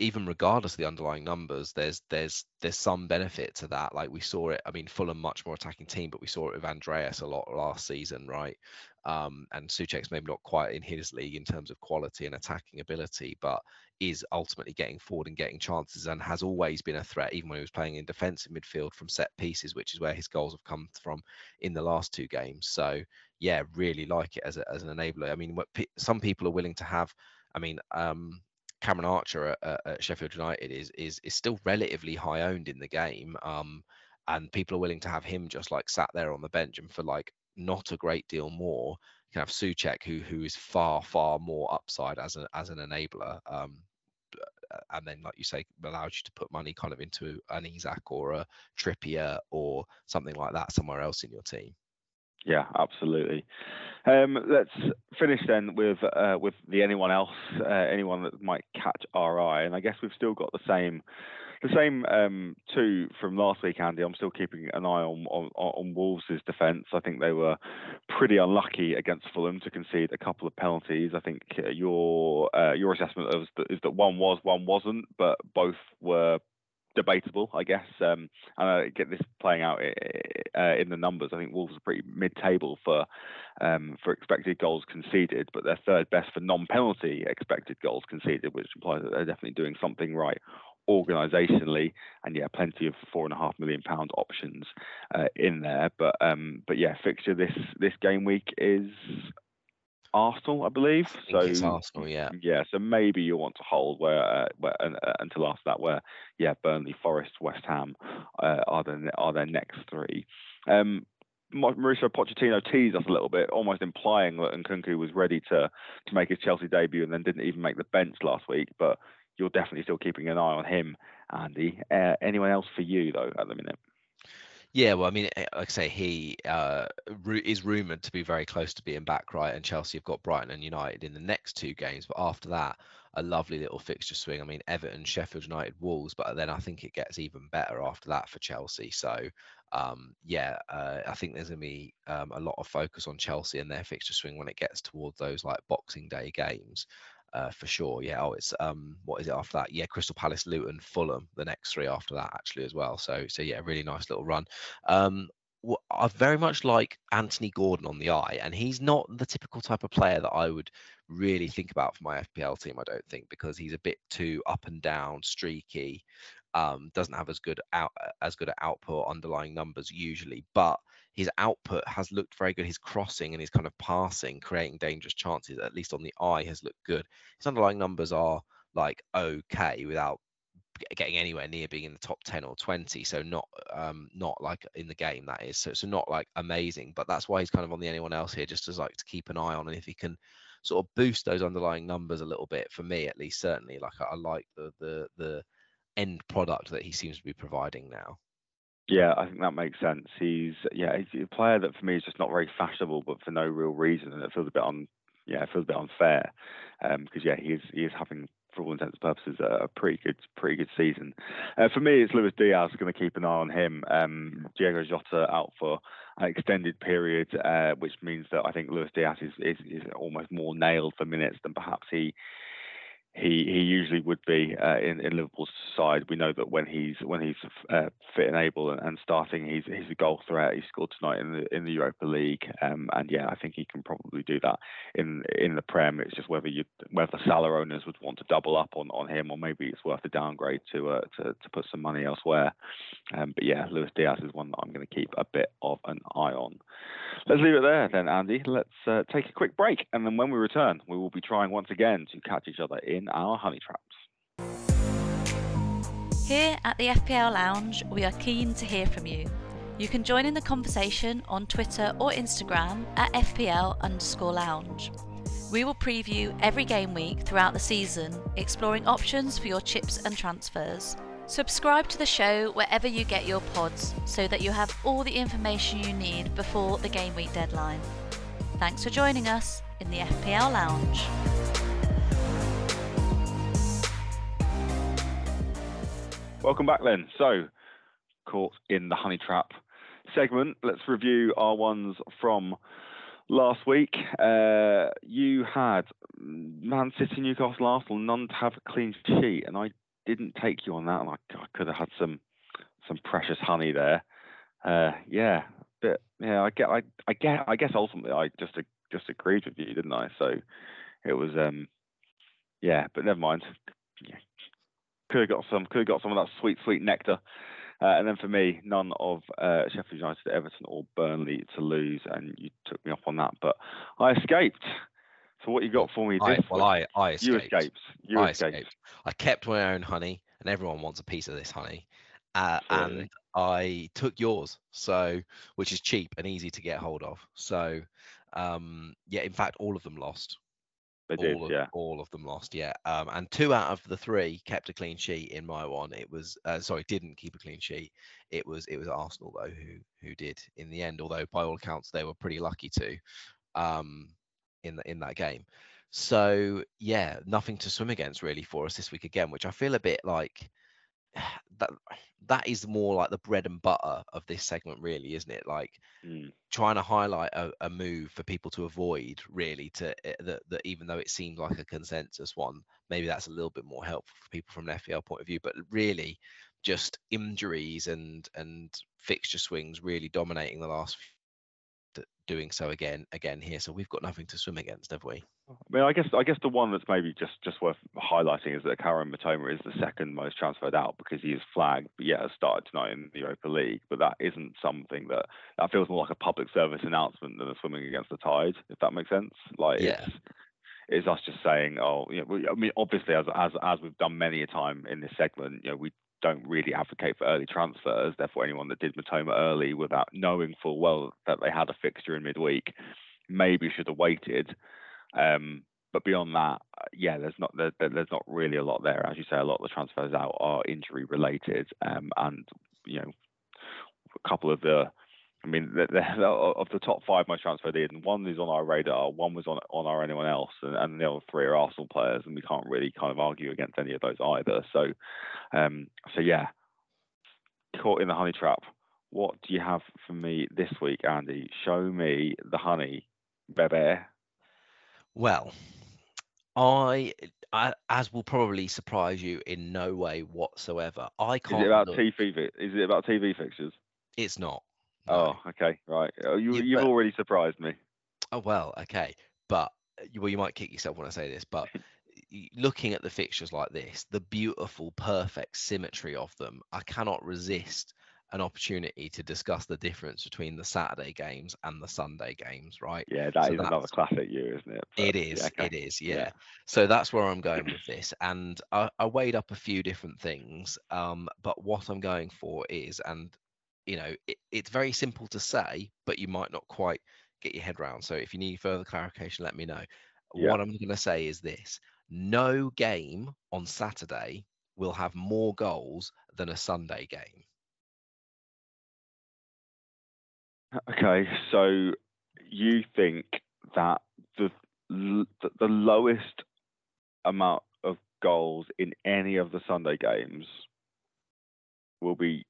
even regardless of the underlying numbers, there's there's there's some benefit to that. Like we saw it. I mean, Fulham much more attacking team, but we saw it with Andreas a lot last season, right? Um, and Souček's maybe not quite in his league in terms of quality and attacking ability, but is ultimately getting forward and getting chances and has always been a threat, even when he was playing in defensive midfield from set pieces, which is where his goals have come from in the last two games. So yeah, really like it as a, as an enabler. I mean, what some people are willing to have. I mean, um, Cameron Archer at, at, Sheffield United is is is still relatively high owned in the game. Um, and people are willing to have him just like sat there on the bench and for like not a great deal more. You can have Souček, who who is far far more upside as an as an enabler. Um, and then, like you say, allows you to put money kind of into an Isak or a Trippier or something like that somewhere else in your team. Yeah, absolutely. Um, let's finish then with uh, with the anyone else, uh, anyone that might catch our eye, and I guess we've still got the same the same um, two from last week, Andy. I'm still keeping an eye on on, on Wolves' defence. I think they were pretty unlucky against Fulham to concede a couple of penalties. I think uh, your uh, your assessment of is that one was, one wasn't, but both were debatable, I guess. Um, and I get this playing out uh, in the numbers. I think Wolves are pretty mid-table for um, for expected goals conceded, but they're third best for non-penalty expected goals conceded, which implies that they're definitely doing something right organisationally, and yeah, plenty of four and a half million pound options uh, in there. But um, but yeah, fixture this this game week is Arsenal, I believe. I so it's Arsenal, yeah, yeah. So maybe you want to hold where, uh, where uh, until after that, where yeah, Burnley, Forest, West Ham uh, are the are their next three. Um, Mauricio Pochettino teased us a little bit, almost implying that Nkunku was ready to to make his Chelsea debut and then didn't even make the bench last week. But you're definitely still keeping an eye on him, Andy. Uh, anyone else for you though at the minute? Yeah, well, I mean, eh, like I say, he uh, is rumoured to be very close to being back, right? And Chelsea have got Brighton and United in the next two games, but after that, a lovely little fixture swing. I mean, Everton, Sheffield United, Wolves, but then I think it gets even better after that for Chelsea. So, um, yeah, uh, I think there's going to be um, a lot of focus on Chelsea and their fixture swing when it gets towards those like Boxing Day games uh, for sure. Yeah. Oh, it's um, what is it after that? Yeah, Crystal Palace, Luton, Fulham, the next three after that actually as well. So so yeah, a really nice little run. Um, I very much like Anthony Gordon on the eye, and he's not the typical type of player that I would really think about for my FPL team. I don't think because he's a bit too up and down, streaky. Um, doesn't have as good out as good at output underlying numbers usually, but his output has looked very good. His crossing and his kind of passing, creating dangerous chances, at least on the eye, has looked good. His underlying numbers are like okay without getting anywhere near being in the top 10 or 20 so not um not like in the game that is so so not like amazing but that's why he's kind of on the anyone else here just as like to keep an eye on and if he can sort of boost those underlying numbers a little bit for me at least certainly like i, I like the the the end product that he seems to be providing now yeah, I think that makes sense. He's yeah, he's a player that for me is just not very fashionable, but for no real reason, and it feels a bit on yeah, it feels a bit unfair because um, yeah, he is he is having for all intents and purposes a pretty good pretty good season. Uh, for me, it's Luis Diaz going to keep an eye on him. Um, Diogo Jota out for an extended period, uh, which means that I think Luis Diaz is, is, is almost more nailed for minutes than perhaps he he he usually would be uh, in in Liverpool's side. We know that when he's when he's uh, fit and able and, and, starting, he's he's a goal threat. He scored tonight in the in the Europa League, um, and yeah, I think he can probably do that in in the Prem. It's just whether you whether Salah owners would want to double up on, on him, or maybe it's worth a downgrade to uh, to to put some money elsewhere. Um, but yeah, Luis Diaz is one that I'm going to keep a bit of an eye on. Let's leave it there then, Andy. Let's uh, take a quick break, and then when we return, we will be trying once again to catch each other in our honey traps. Here at the FPL Lounge, we are keen to hear from you. You can join in the conversation on Twitter or Instagram at FPL underscore lounge. We will preview every game week throughout the season, exploring options for your chips and transfers. Subscribe to the show wherever you get your pods so that you have all the information you need before the game week deadline. Thanks for joining us in the FPL Lounge. Welcome back then. So, caught in the honey trap segment, let's review our ones from last week. Uh, you had Man City, Newcastle, Arsenal, none to have a clean sheet, and I didn't take you on that, and I, I could have had some some precious honey there. Uh, yeah, but yeah, I get, I, I get, I guess ultimately I just just agreed with you, didn't I? So it was, um, yeah, but never mind. Yeah. Could have got some, could have got some of that sweet, sweet nectar. Uh, and then for me, none of uh, Sheffield United, Everton, or Burnley to lose, and you took me up on that, but I escaped. So what you got for me I, this well? I, I you escaped. escaped. You I escaped. escaped. I kept my own honey, and everyone wants a piece of this honey. Uh, and I took yours, so which is cheap and easy to get hold of. So, um, yeah, in fact, all of them lost. They did, all of, yeah. all of them lost, yeah. Um, and two out of the three kept a clean sheet in my one. It was uh, sorry, didn't keep a clean sheet. It was it was Arsenal though who who did in the end. Although by all accounts they were pretty lucky to, um, in the, in that game. So yeah, nothing to swim against really for us this week again, which I feel a bit like that that is more like the bread and butter of this segment really isn't it? Like Mm. trying to highlight a, a move for people to avoid really to uh, that, that even though it seems like a consensus one maybe that's a little bit more helpful for people from an FPL point of view but really just injuries and and fixture swings really dominating the last doing so again again here. So we've got nothing to swim against have we I mean, I guess I guess the one that's maybe just just worth highlighting is that Kaoru Mitoma is the second most transferred out because he is flagged, but yet has started tonight in the Europa League. But that isn't something that that feels more like a public service announcement than a swimming against the tide, if that makes sense. Like Yeah. it's it's us just saying, oh, you know, I mean, obviously as as as we've done many a time in this segment, you know, we don't really advocate for early transfers. Therefore, anyone that did Matoma early without knowing full well that they had a fixture in midweek maybe should have waited. Um, but beyond that, uh, yeah, there's not there, there- there's not really a lot there. As you say, a lot of the transfers out are injury related, um, and you know, a couple of the, I mean, the, the, of the top five most transferred in, one is on our radar, one was on on our anyone else, and, and the other three are Arsenal players, and we can't really kind of argue against any of those either. So, um, so yeah, caught in the honey trap. What do you have for me this week, Andy? Show me the honey, baby. Well, I, I, as will probably surprise you in no way whatsoever. I Is can't. it about look- TV? fi- Is it about TV fixtures? It's not. no. Oh, okay, right. Oh, you, Yeah, you've but- already surprised me. Oh well, okay, but you- well, you might kick yourself when I say this, but y- looking at the fixtures like this, the beautiful, perfect symmetry of them, I cannot resist an opportunity to discuss the difference between the Saturday games and the Sunday games, right? Yeah, that is So another classic year, isn't it? It But, is. yeah, okay. It is. Yeah. yeah. So that's where I'm going with this, and I, I weighed up a few different things. Um, but what I'm going for is, and you know, it, it's very simple to say, but you might not quite get your head round. So if you need further clarification, let me know. Yeah. What I'm going to say is this: no game on Saturday will have more goals than a Sunday game. Okay, so you think that the the lowest amount of goals in any of the Sunday games will be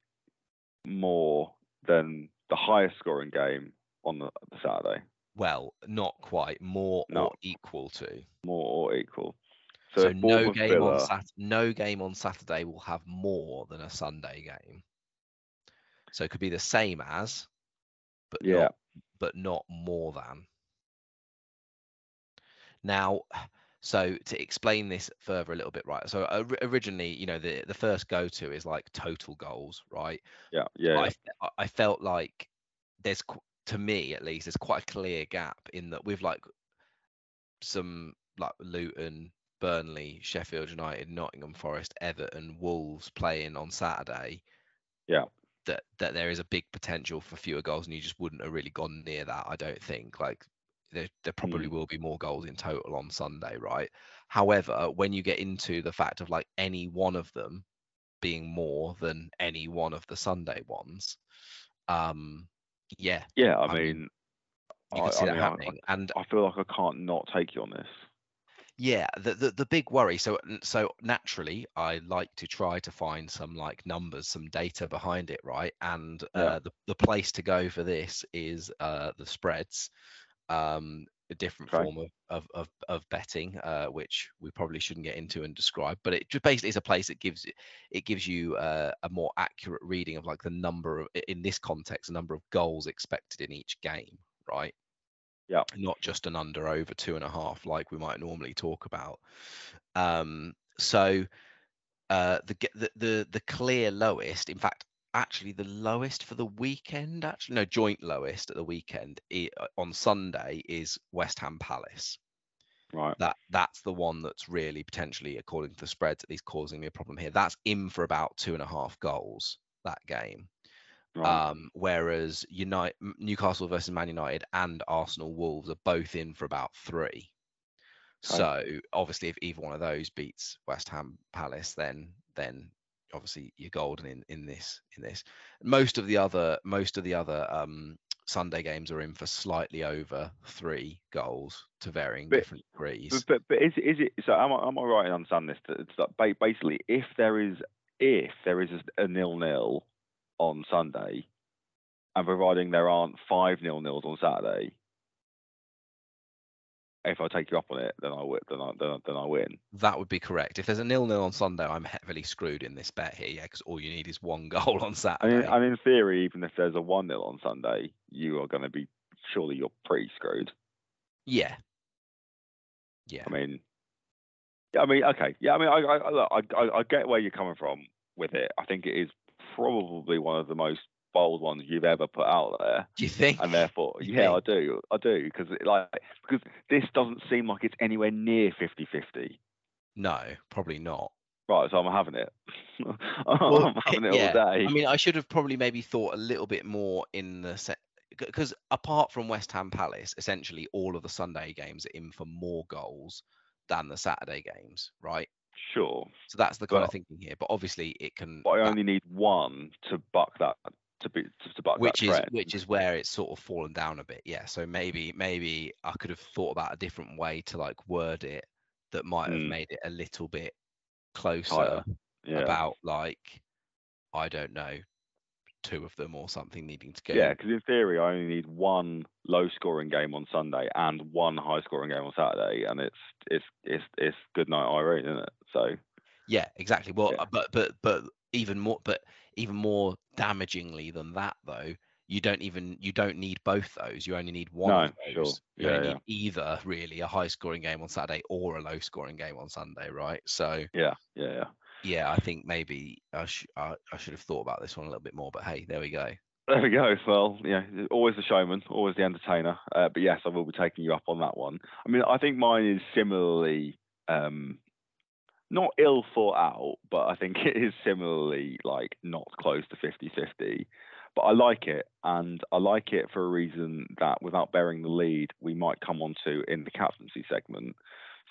more than the highest scoring game on the, the Saturday, Well, not quite. More No. or equal to. more or equal. So, if no game Villa- on Sat no game on Saturday will have more than a Sunday game. So it could be the same as, but Yeah. not but not more than. Now, so to explain this further a little bit, right? So or- originally, you know, the the first go to is like total goals, right? Yeah, yeah, I, yeah. I felt like there's to me at least there's quite a clear gap in that with like some like Luton, Burnley, Sheffield United, Nottingham Forest, Everton, Wolves playing on Saturday. Yeah. That that there is a big potential for fewer goals, and you just wouldn't have really gone near that. I don't think. Like there there probably Mm. will be more goals in total on Sunday, right? However, when you get into the fact of like any one of them being more than any one of the Sunday ones, um, yeah, Yeah, I, I mean, mean, you I, can see I that mean, I- happening. and I feel like I can't not take you on this. Yeah, the, the the big worry. So so naturally, I like to try to find some like numbers, some data behind it, right? And Yeah. uh, the the place to go for this is uh, the spreads. um, a different Okay. form of of of, of betting, uh, which we probably shouldn't get into and describe. But it just basically is a place that gives it gives you uh, a more accurate reading of like the number of in this context, the number of goals expected in each game, right? Yeah. Not just an under over two and a half like we might normally talk about. Um, so uh, the, the the the clear lowest, in fact, actually the lowest for the weekend, actually no, joint lowest at the weekend i- uh, on Sunday is West Ham Palace. Right. That that's the one that's really potentially, according to the spreads, at least causing me a problem here. That's in for about two and a half goals that game. Right. Um, whereas United, Newcastle versus Man United and Arsenal Wolves are both in for about three. Okay. So obviously, if either one of those beats West Ham Palace, then then obviously you're golden in in this in this. Most of the other most of the other um, Sunday games are in for slightly over three goals to varying But- different degrees. But, but but is it- is it so? Am I am I right in understanding this? That it's like basically if there is if there is a nil nil on Sunday, and providing there aren't five nil nils on Saturday, if I take you up on it, then I win. Then I then I, then I win. That would be correct. If there's a nil nil on Sunday, I'm heavily screwed in this bet here, yeah, because all you need is one goal on And Saturday. in, and in theory, even if there's a one 0 on Sunday, you are going to be surely you're pretty screwed. yeah. Yeah. I mean, yeah, I mean, okay, yeah, I mean, I, I, look, I, I, I get where you're coming from with it. I think it is probably one of the most bold ones you've ever put out there, Do you think? and therefore, You yeah, I do, I do, because like, because this doesn't seem like it's anywhere near 50-50. No, probably not. Right, so I'm having it. Well, I'm having eh, it yeah, all day. I mean, I should have probably maybe thought a little bit more in the set because apart from West Ham Palace, essentially all of the Sunday games are in for more goals than the Saturday games, right? Sure, So that's the kind Well- of thinking here. But obviously, it can. but I that- only need one to buck that to be to, to buck which that is trend. which is where it's sort of fallen down a bit yeah so maybe maybe i could have thought about a different way to like word it that might have Mm. made it a little bit closer yeah. about like i don't know two of them or something needing to go Yeah, because in theory, I only need one low-scoring game on Sunday and one high-scoring game on Saturday, and it's it's it's it's good night Irene, isn't it? So yeah exactly well Yeah. but but but even more but even more damagingly than that though you don't even you don't need both those you only need one No, of sure. those you Yeah, only yeah. need either really a high scoring game on saturday or a low scoring game on sunday right so yeah, yeah, yeah. yeah, I think maybe I, sh- I, I should have thought about this one a little bit more. But hey, there we go. There we go. Well, yeah, always the showman, always the entertainer. Uh, but yes, I will be taking you up on that one. I mean, I think mine is similarly um, not ill thought out, but I think it is similarly like not close to 50-50. But I like it, and I like it for a reason that, without bearing the lead, we might come on to in the captaincy segment.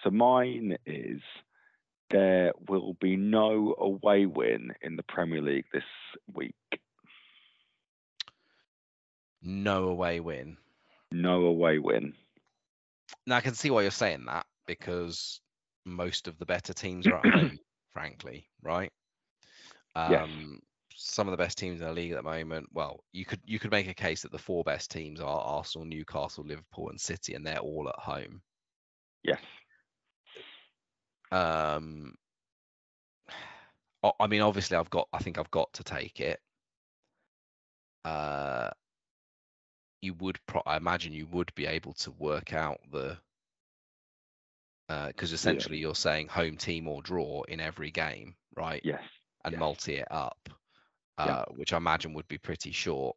So mine is there will be no away win in the Premier League this week. No away win. No away win. Now I can see why you're saying that because most of the better teams are at home, frankly, right? Um, Yes. Some of the best teams in the league at the moment. Well, you could you could make a case that the four best teams are Arsenal, Newcastle, Liverpool, and City, and they're all at home. Yes. Um, I I mean, obviously, I've got. I think I've got to take it. Uh, you would. Pro- I imagine you would be able to work out the. Because essentially, you're saying home team or draw in every game, right? Yes. And yes. multi it up, uh, Yeah. which I imagine would be pretty short.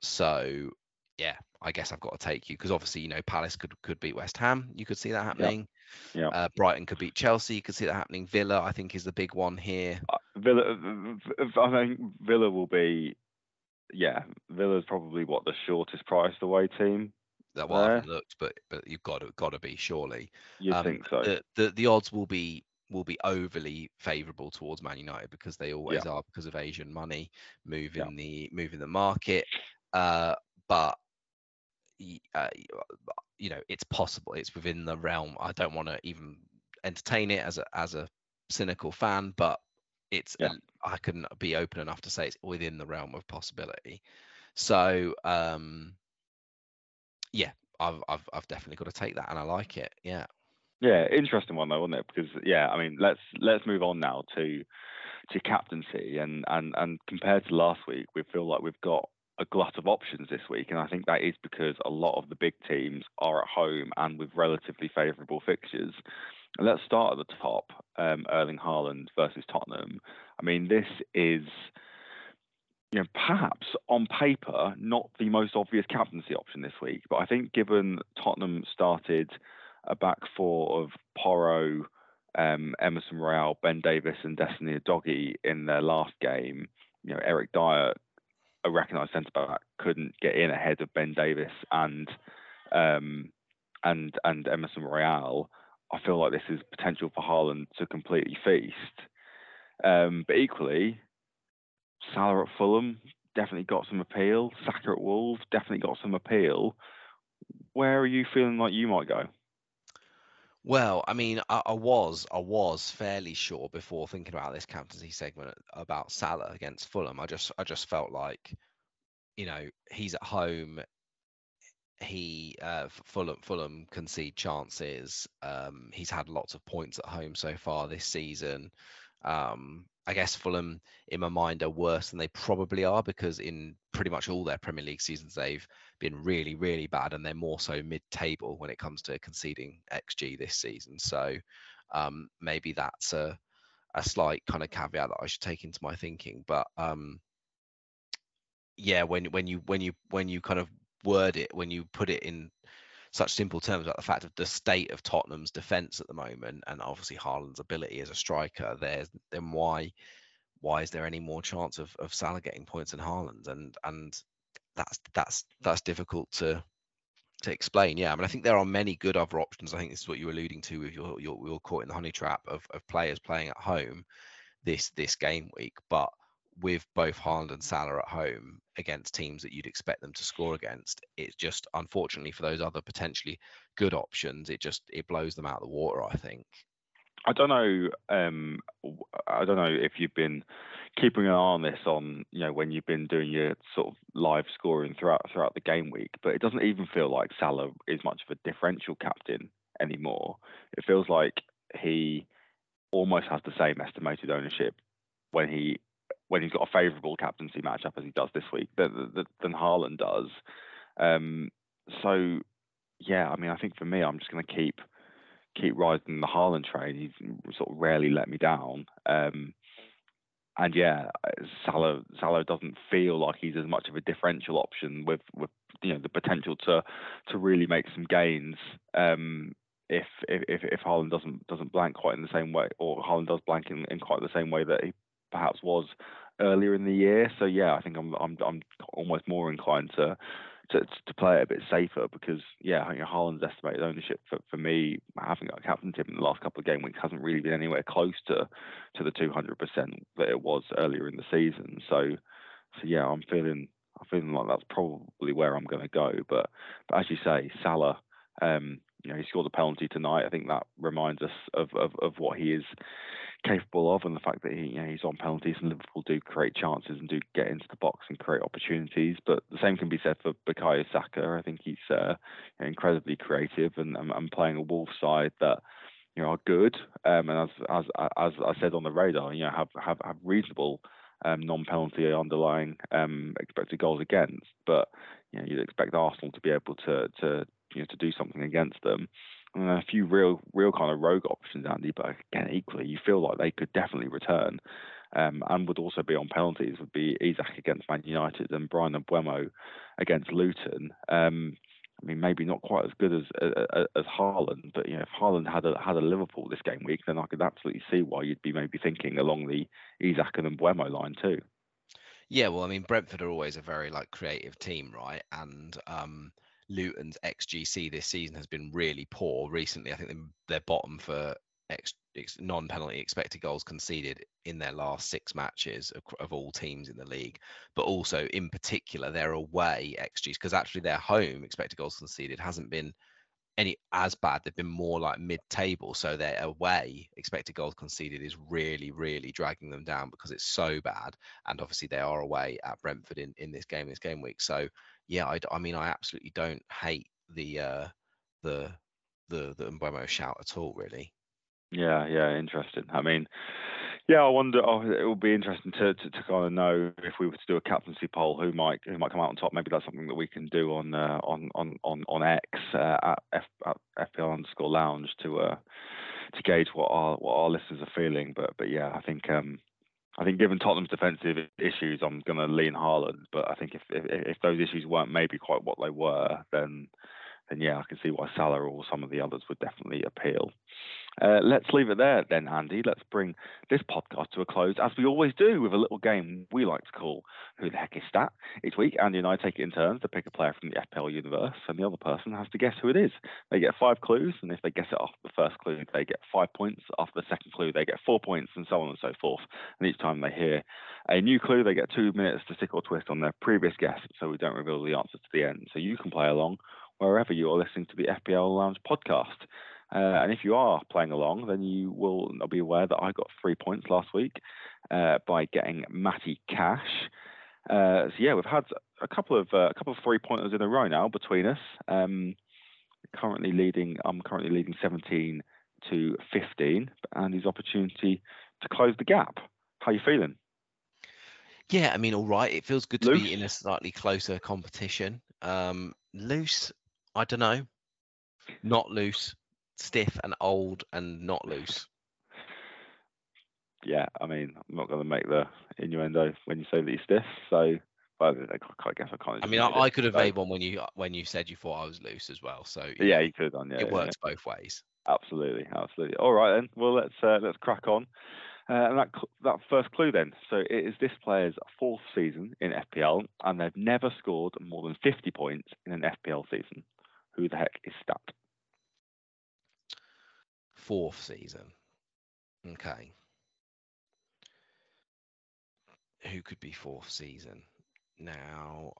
So, yeah, I guess I've got to take you because obviously, you know, Palace could could beat West Ham. You could see that happening. Yeah. Uh, Brighton could beat Chelsea. You could see that happening. Villa, I think, is the big one here. Uh, Villa. I think Villa will be. Yeah, Villa's probably what the shortest priced away team. That well, I haven't looked, but but you've got to got to be surely. You Um, think so? The, the the odds will be will be overly favourable towards Man United because they always are because of Asian money moving the moving the market. Uh, but uh, you know, it's possible. It's within the realm. I don't want to even entertain it as a as a cynical fan, but it's Yeah. I can be open enough to say it's within the realm of possibility. So um Yeah, I've I've I've definitely got to take that, and I like it. Yeah. Yeah, interesting one though, wasn't it? Because yeah, I mean, let's let's move on now to to captaincy, and and and compared to last week, we feel like we've got a glut of options this week, and I think that is because a lot of the big teams are at home and with relatively favourable fixtures. And let's start at the top. Um, Erling Haaland versus Tottenham. I mean, this is you know, perhaps on paper, not the most obvious captaincy option this week. But I think given Tottenham started a back four of Porro, um, Emerson Royal, Ben Davies, and Destiny Udogie in their last game, you know, Eric Dier, a recognised centre back, couldn't get in ahead of Ben Davies and um, and and Emerson Royal. I feel like this is potential for Haaland to completely feast. Um, but equally, Salah at Fulham definitely got some appeal. Saka at Wolves definitely got some appeal. Where are you feeling like you might go? Well, I mean, I, I, was I was fairly sure before thinking about this captaincy segment about Salah against Fulham. I just I just felt like, you know, he's at home. He uh, Fulham Fulham concede chances. Um, he's had lots of points at home so far this season. Um, I guess Fulham, in my mind, are worse than they probably are because in pretty much all their Premier League seasons, they've been really, really bad, and they're more so mid-table when it comes to conceding xG this season. So um, maybe that's a a slight kind of caveat that I should take into my thinking. But um, yeah, when when you when you when you kind of word it, when you put it in such simple terms about the fact of the state of Tottenham's defence at the moment, and obviously Haaland's ability as a striker, there's then why why is there any more chance of, of Salah getting points in Haaland? And and that's that's that's difficult to to explain. Yeah, I mean, I think there are many good other options. I think this is what you were alluding to with your your, your caught in the honey trap of, of players playing at home this this game week, but with both Haaland and Salah at home against teams that you'd expect them to score against, it's just unfortunately for those other potentially good options, it just it blows them out of the water. I think. I don't know. Um, I don't know if you've been keeping an eye on this on you know when you've been doing your sort of live scoring throughout throughout the game week, but it doesn't even feel like Salah is much of a differential captain anymore. It feels like he almost has the same estimated ownership when he when he's got a favourable captaincy matchup as he does this week than, than does. Um, so yeah, I mean, I think for me, I'm just going to keep keep riding the Haaland train. He's sort of rarely let me down. Um, and yeah, Salah Salah doesn't feel like he's as much of a differential option with with you know the potential to to really make some gains. Um, if if if Haaland doesn't doesn't blank quite in the same way, or Haaland does blank in, in quite the same way that he perhaps was earlier in the year. So yeah, I think I'm I'm I'm almost more inclined to to, to play it a bit safer because yeah, I think Haaland's estimated ownership for, for me having got captain him in the last couple of game weeks hasn't really been anywhere close to to the 200 percent that it was earlier in the season. So so yeah, I'm feeling I'm feeling like that's probably where I'm going to go. But but as you say, Salah. Um, you know, he scored a penalty tonight. I think that reminds us of, of, of what he is capable of, and the fact that he, you know, he's on penalties and Liverpool do create chances and do get into the box and create opportunities. But the same can be said for Bukayo Saka. I think he's uh, incredibly creative and, and, playing a Wolves side that you know are good. Um, and as as as I said on the radar, you know, have have, have reasonable um, non-penalty underlying um, expected goals against. But you know, you'd expect Arsenal to be able to to you know to do something against them a few real, real kind of rogue options, Andy. But again, equally, you feel like they could definitely return, um, and would also be on penalties. Would be Isak against Man United and Bryan Mbeumo against Luton. Um, I mean, maybe not quite as good as as, as Haaland, but you know, if Haaland had a had a Liverpool this game week, then I could absolutely see why you'd be maybe thinking along the Isak and Mbeumo line too. Yeah, well, I mean, Brentford are always a very like creative team, right? And um, Luton's XGC this season has been really poor recently. I think they're bottom for X, non-penalty expected goals conceded in their last six matches of, of, all teams in the league, but also in particular their away XGs because actually their home expected goals conceded hasn't been any as bad. They've been more like mid-table, so their away expected goals conceded is really, really dragging them down because it's so bad. And obviously they are away at Brentford in in this game, this game week. So yeah, I, I mean, I absolutely don't hate the uh, the the the Mbeumo shout at all, really. Yeah, yeah, interesting. I mean, yeah, I wonder. Oh, it will be interesting to, to, to kind of know if we were to do a captaincy poll, who might who might come out on top. Maybe that's something that we can do on uh, on on on on X uh, at, F, at FPL underscore Lounge to uh, to gauge what our what our listeners are feeling. But but yeah, I think um, I think given Tottenham's defensive issues, I'm going to lean Haaland. But I think if, if if those issues weren't maybe quite what they were, then then yeah, I can see why Salah or some of the others would definitely appeal. Uh, let's leave it there then, Andy. Let's bring this podcast to a close, as we always do, with a little game we like to call Who the Heck is Stat? Each week, Andy and I take it in turns to pick a player from the FPL universe, and the other person has to guess who it is. They get five clues, and if they guess it off the first clue, they get five points. After the second clue, they get four points, and so on and so forth. And each time they hear a new clue, they get two minutes to stick or twist on their previous guess, so we don't reveal the answer to the end. So you can play along wherever you are listening to the FPL Lounge podcast. Uh, and if you are playing along, then you will be aware that I got three points last week uh, by getting Matty Cash. Uh, so yeah, we've had a couple of uh, a couple of three pointers in a row now between us. Um, currently leading, I'm currently leading 17 to 15, and his opportunity to close the gap. How are you feeling? Yeah, I mean, all right. It feels good to loose. be in a slightly closer competition. Um, loose, I don't know. Not loose, stiff and old and not loose. Yeah, I mean, I'm not going to make the innuendo when you say that you're stiff. So, but I guess I can't. I mean, I, I, could have made one when you when you said you thought I was loose as well. So yeah, you could have done. Yeah, it yeah, works yeah. both ways. Absolutely, absolutely. All right then. Well, let's uh, let's crack on. Uh, and that that first clue then. So it is this player's fourth season in FPL, and they've never scored more than 50 points in an FPL season. Who the heck is Stat? Fourth season. Okay. Who could be fourth season? Now,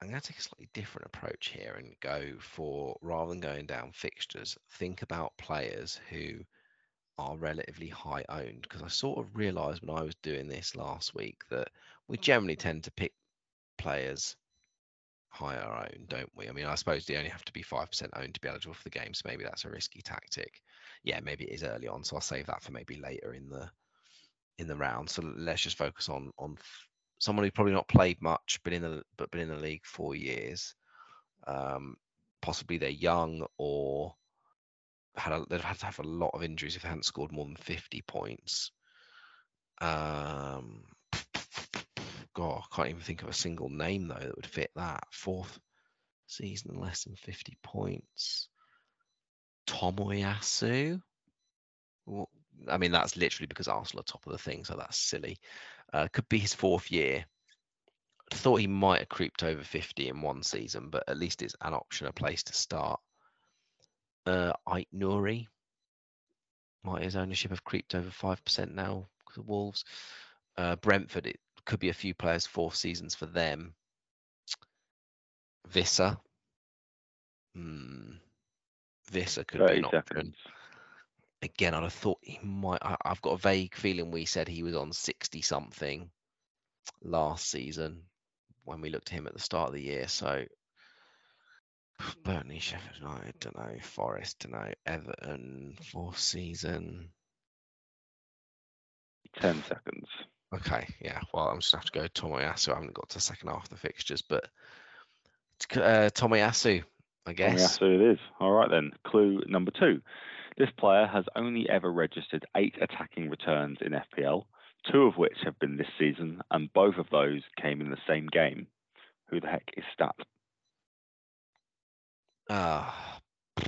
I'm going to take a slightly different approach here and go for rather than going down fixtures, think about players who are relatively high owned because I sort of realized when I was doing this last week that we generally tend to pick players higher owned, don't we? I mean, I suppose they only have to be 5% owned to be eligible for the game, so maybe that's a risky tactic. Yeah, maybe it is early on, so I'll save that for maybe later in the in the round. So let's just focus on on someone who's probably not played much, but in the but been in the league four years. Um, possibly they're young or had a, they've had to have a lot of injuries if they hadn't scored more than 50 points. Um, God, I can't even think of a single name though that would fit that. Fourth season, less than 50 points. Tomiyasu. I mean, that's literally because Arsenal are top of the thing, so that's silly. Uh, could be his fourth year. Thought he might have creeped over 50 in one season, but at least it's an option, a place to start. Uh, Ait-Nouri. Might his ownership have creeped over 5% now of Wolves. Uh, Brentford, it could be a few players fourth seasons for them. Wissa. Hmm. Wissa could be an option. Again, I'd have thought he might. I, I've got a vague feeling we said he was on 60 something last season when we looked at him at the start of the year. So Burnley, Sheffield United, don't know. Forest, don't know. Everton, fourth season. 10 seconds. Okay, yeah. Well, I'm just going to have to go Tomiyasu. I haven't got to the second half of the fixtures, but uh, Tomiyasu, I guess. Tomiyasu it is. All right then. Clue number two. This player has only ever registered eight attacking returns in FPL, two of which have been this season, and both of those came in the same game. Who the heck is Stat? Ah, uh,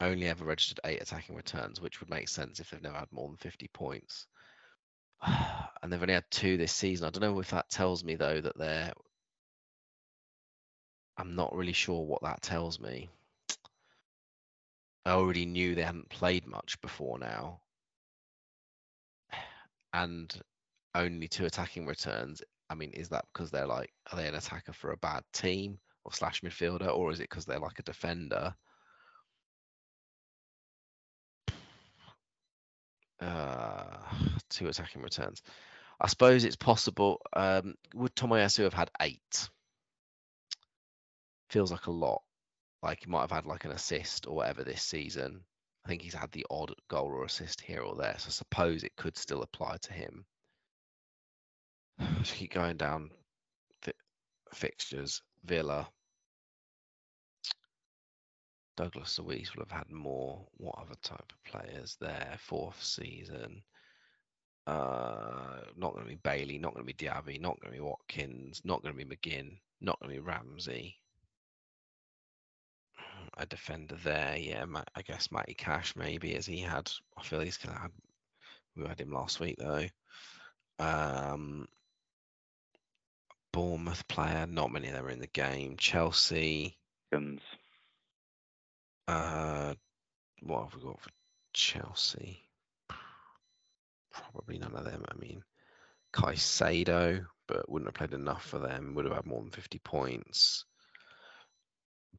only ever registered eight attacking returns, which would make sense if they've never had more than 50 points. and they've only had two this season. I don't know if that tells me though that they're. I'm not really sure what that tells me. I already knew they hadn't played much before now, and only two attacking returns. I mean, is that because they're like, are they an attacker for a bad team or slash midfielder, or is it because they're like a defender? Uh, two attacking returns. I suppose it's possible. Um, would Tomiyasu have had eight? Feels like a lot. Like he might have had like an assist or whatever this season. I think he's had the odd goal or assist here or there. So I suppose it could still apply to him. Just keep going down fi- fixtures. Villa. Douglas Luiz will have had more. What other type of players there? Fourth season. Uh, not going to be Bailey. Not going to be Diaby. Not going to be Watkins. Not going to be McGinn. Not going to be Ramsey. A defender there, yeah. I guess Matty Cash maybe, as he had. I feel he's gonna have. We had him last week though. Um, Bournemouth player, not many of them are in the game. Chelsea, Guns. uh, what have we got for Chelsea? Probably none of them. I mean, Caicedo, but wouldn't have played enough for them. Would have had more than 50 points.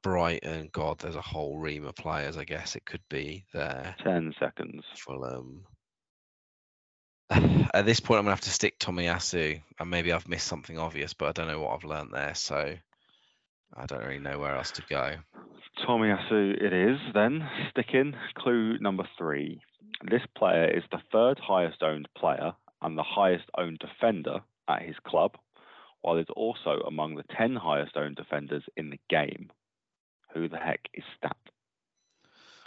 Brighton, God, there's a whole ream of players. I guess it could be there. Ten seconds. Fulham. At this point, I'm gonna have to stick Tomiyasu, and maybe I've missed something obvious, but I don't know what I've learnt there, so I don't really know where else to go. Tomiyasu it is then. Sticking. Clue number three. This player is the third highest owned player and the highest owned defender at his club, while he's also among the 10 highest owned defenders in the game. Who the heck is Stat?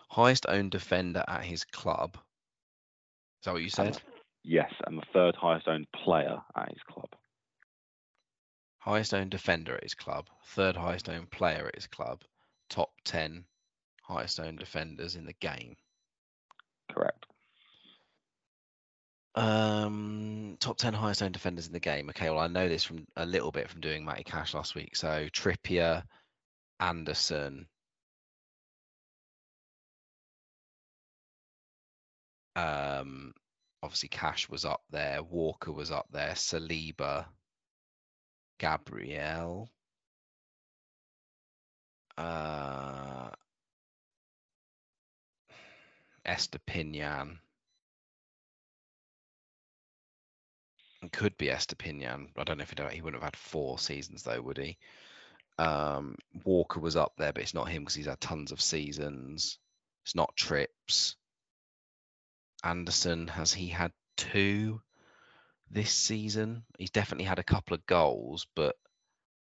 Highest owned defender at his club. Is that what you And said? Yes, and the third highest owned player at his club. Highest owned defender at his club, third highest owned player at his club, top 10 highest owned defenders in the game. Correct. Um, top 10 highest owned defenders in the game. Okay, well, I know this from a little bit from doing Matty Cash last week. So Trippier, Andersen, um, obviously Cash was up there, Walker was up there, Saliba, Gabriel, uh, Estupiñán. It Could be Estupiñán. I don't know if he'd, he wouldn't have had four seasons though, would he? Um, Walker was up there, but it's not him because he's had tons of seasons. It's not Trips. Andersen has he had two this season? He's definitely had a couple of goals, but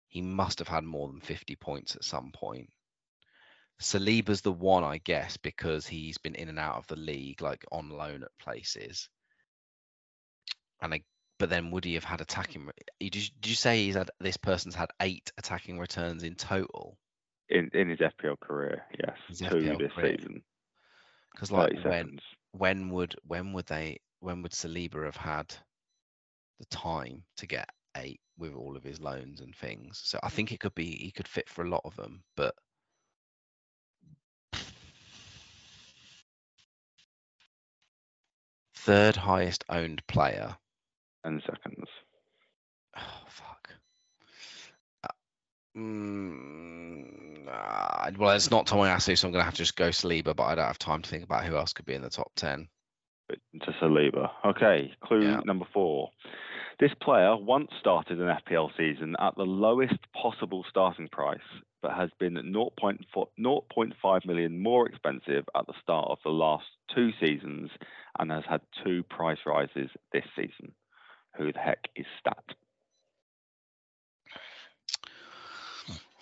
he must have had more than 50 points at some point. Saliba's the one, I guess, because he's been in and out of the league, like on loan at places. And but then would he have had attacking? Did you, did you say he's had this person's had eight attacking returns in total? In in his FPL career, yes. His Two FPL this career. season. Because like when seconds. when would when would they when would Saliba have had the time to get eight with all of his loans and things? So I think it could be he could fit for a lot of them, but third highest owned player. Ten seconds. Oh fuck. Uh, Mm, uh, well, it's not Tomiyasu, so I'm gonna have to just go Saliba, but I don't have time to think about who else could be in the top ten. to Saliba. Okay, clue Yeah. number four. This player once started an FPL season at the lowest possible starting price, but has been 0.4 0.5 million more expensive at the start of the last two seasons and has had two price rises this season. Who the heck is Stat?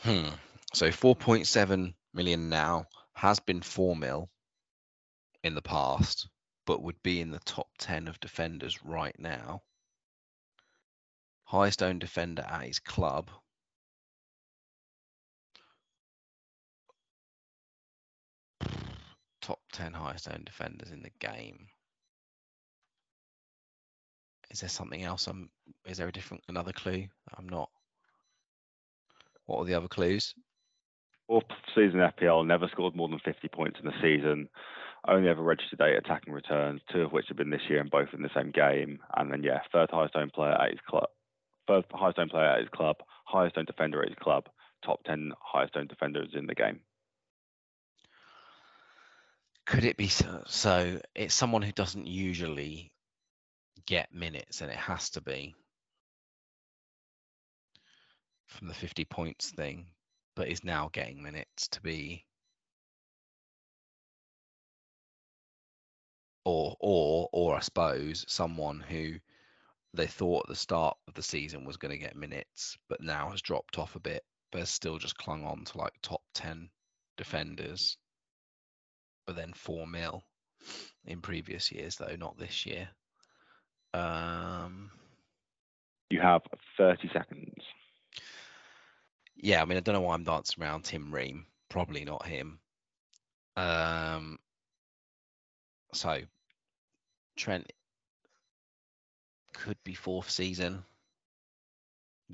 Hmm. So 4.7 million now has been 4 mil in the past, but would be in the top 10 of defenders right now. Highest owned defender at his club. Top 10 highest owned defenders in the game. Is there something else? I'm, is there a different, another clue? I'm not. What are the other clues? Fourth season FPL, never scored more than 50 points in the season. Only ever registered eight attacking returns, two of which have been this year and both in the same game. And then, yeah, third highest owned player at his club, third highest owned player at his club, highest owned defender at his club, top 10 highest owned defenders in the game. Could it be so, so? It's someone who doesn't usually get minutes, and it has to be from the 50 points thing. but is now getting minutes to be or or or I suppose someone who they thought at the start of the season was going to get minutes, but now has dropped off a bit, but has still just clung on to like top ten defenders, but then four mil in previous years though, not this year. Um, You have 30 seconds. yeah, I mean I don't know why I'm dancing around Tim Ream. Probably not him. Um, so Trent could be fourth season.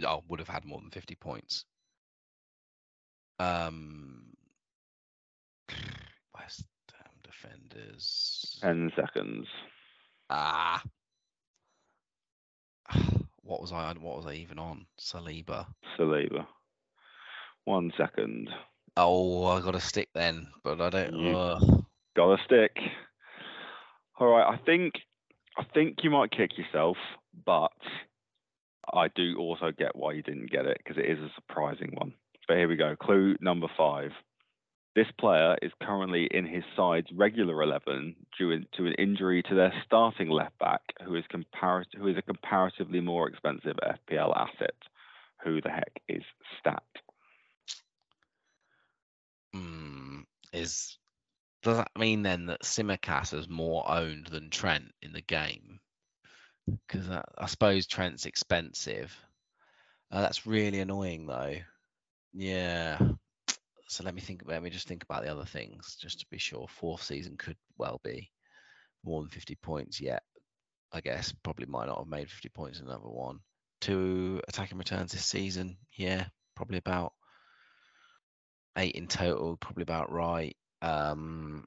Oh, would have had more than 50 points. Um, West Ham defenders. 10 seconds. Ah. What was I on? What was I even on? Saliba. Saliba. One second. Oh, I got to stick then, but I don't. Uh, Got a stick. All right. I think I think you might kick yourself, but I do also get why you didn't get it because it is a surprising one. But here we go. Clue number five. This player is currently in his side's regular 11 due to an injury to their starting left back, who is comparat- who is a comparatively more expensive FPL asset. Who the heck is Stat? mm, is does that mean then that Tsimikas is more owned than Trent in the game? Because I suppose Trent's expensive. Uh, that's really annoying though. Yeah. So let me think. Let me just think about the other things, just to be sure. Fourth season could well be more than 50 points yet. I guess probably might not have made 50 points in another one. Two attacking returns this season. Yeah, probably about eight in total. Probably about right. Um,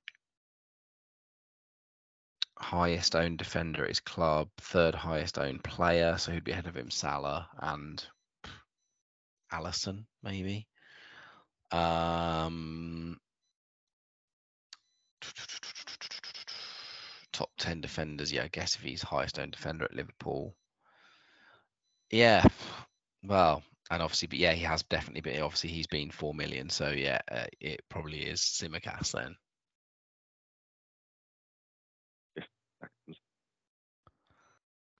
highest owned defender at his club, third highest owned player, so he'd be ahead of him, Salah and Alisson, maybe. Um, top 10 defenders, yeah, I guess if he's highest owned defender at Liverpool. Yeah, well, and obviously, but yeah, he has definitely been, obviously, he's been 4 million, so yeah, uh, it probably is Tsimikas then.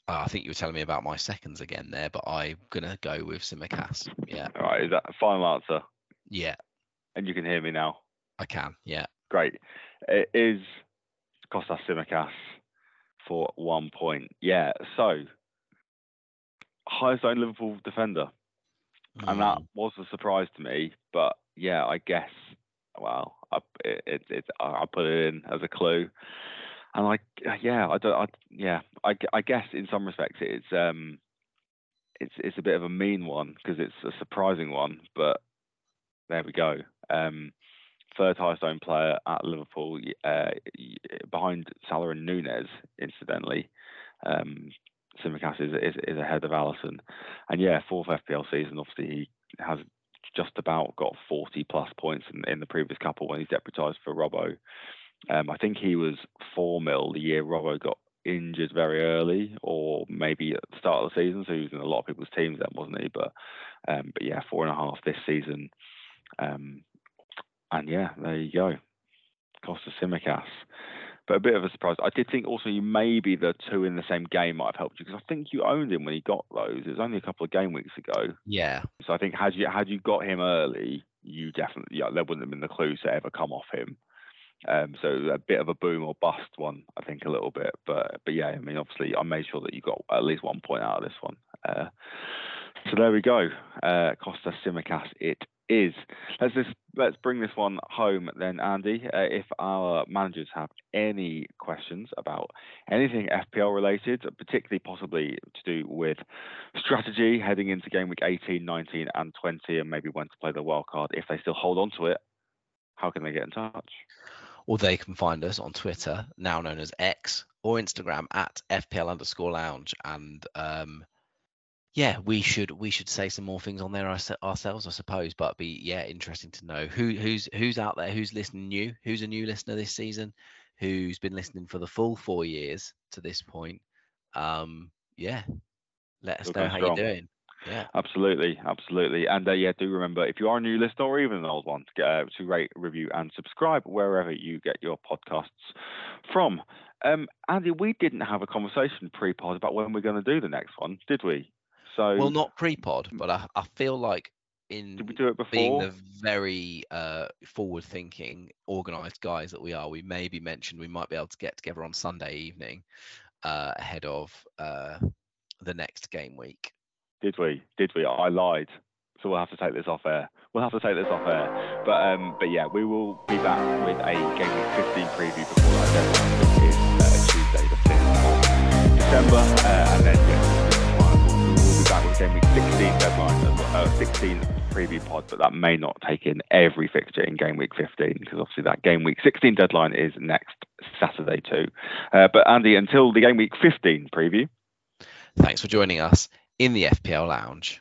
Uh, I think you were telling me about my seconds again there, but I'm gonna go with Tsimikas. Yeah, All right. Is that a final answer? Yeah, And you can hear me now. I can. Yeah, Great. It is Kostas Tsimikas for one point. Yeah. So highest owned Liverpool defender, and that Mm, was a surprise to me. But yeah, I guess. Well, I it, it, it I I put it in as a clue, and like yeah, I don't. I, yeah, I, I guess in some respects it's um. It's, it's a bit of a mean one because it's a surprising one, but there we go. Um, third highest owned player at Liverpool, uh, behind Salah and Núñez, incidentally. Um, Tsimikas is, is, is ahead of Alisson. And yeah, fourth FPL season, obviously, he has just about got 40 plus points in, in the previous couple when he's deputised for Robbo. Um, I think he was 4 mil the year Robbo got injured very early, or maybe at the start of the season. So he was in a lot of people's teams then, wasn't he? But um, but yeah, four and a half this season. Um, and yeah, there you go. Costa Tsimikas. But a bit of a surprise. I did think also you maybe the two in the same game might have helped you because I think you owned him when he got those. It was only a couple of game weeks ago. yeah, So I think had you had you got him early, you definitely yeah, there wouldn't have been the clues to ever come off him. Um, so a bit of a boom or bust one, I think a little bit. But but yeah, I mean obviously I made sure that you got at least one point out of this one. Uh, so there we go. Uh, Costa Tsimikas it is. Let's just let's bring this one home then, Andy. Uh, if our managers have any questions about anything FPL related, particularly possibly to do with strategy heading into game week 18, 19, and 20, and maybe when to play the wild card, if they still hold on to it, how can they get in touch? or they can find us on Twitter, now known as X, or Instagram at FPL underscore lounge. And um, yeah, we should we should say some more things on there ourse- ourselves, I suppose. But be yeah, interesting to know who who's who's out there, who's listening new, who's a new listener this season, who's been listening for the full four years to this point. Um, yeah, let us Still know how strong. you're doing. Yeah. Absolutely, absolutely. And uh, yeah, do remember if you are a new listener or even an old one, to, get, uh, to rate, review, and subscribe wherever you get your podcasts from. Um, Andy, we didn't have a conversation pre-pod about when we're going to do the next one, did we? So Well, not pre-pod, but I, I feel like in did we do it being the very uh, forward-thinking, organised guys that we are, we maybe mentioned we might be able to get together on Sunday evening uh, ahead of uh, the next game week. Did we? Did we? I lied. So we'll have to take this off air. We'll have to take this off air. But um, but yeah, we will be back with a game week 15 preview before that deadline, which is uh, Tuesday the 5th of December, uh, and then yeah, game week 16 deadline, uh, 16 preview pod, but that may not take in every fixture in game week 15 because obviously that game week 16 deadline is next Saturday too. Uh, but Andy, until the game week 15 preview. Thanks for joining us in the FPL Lounge.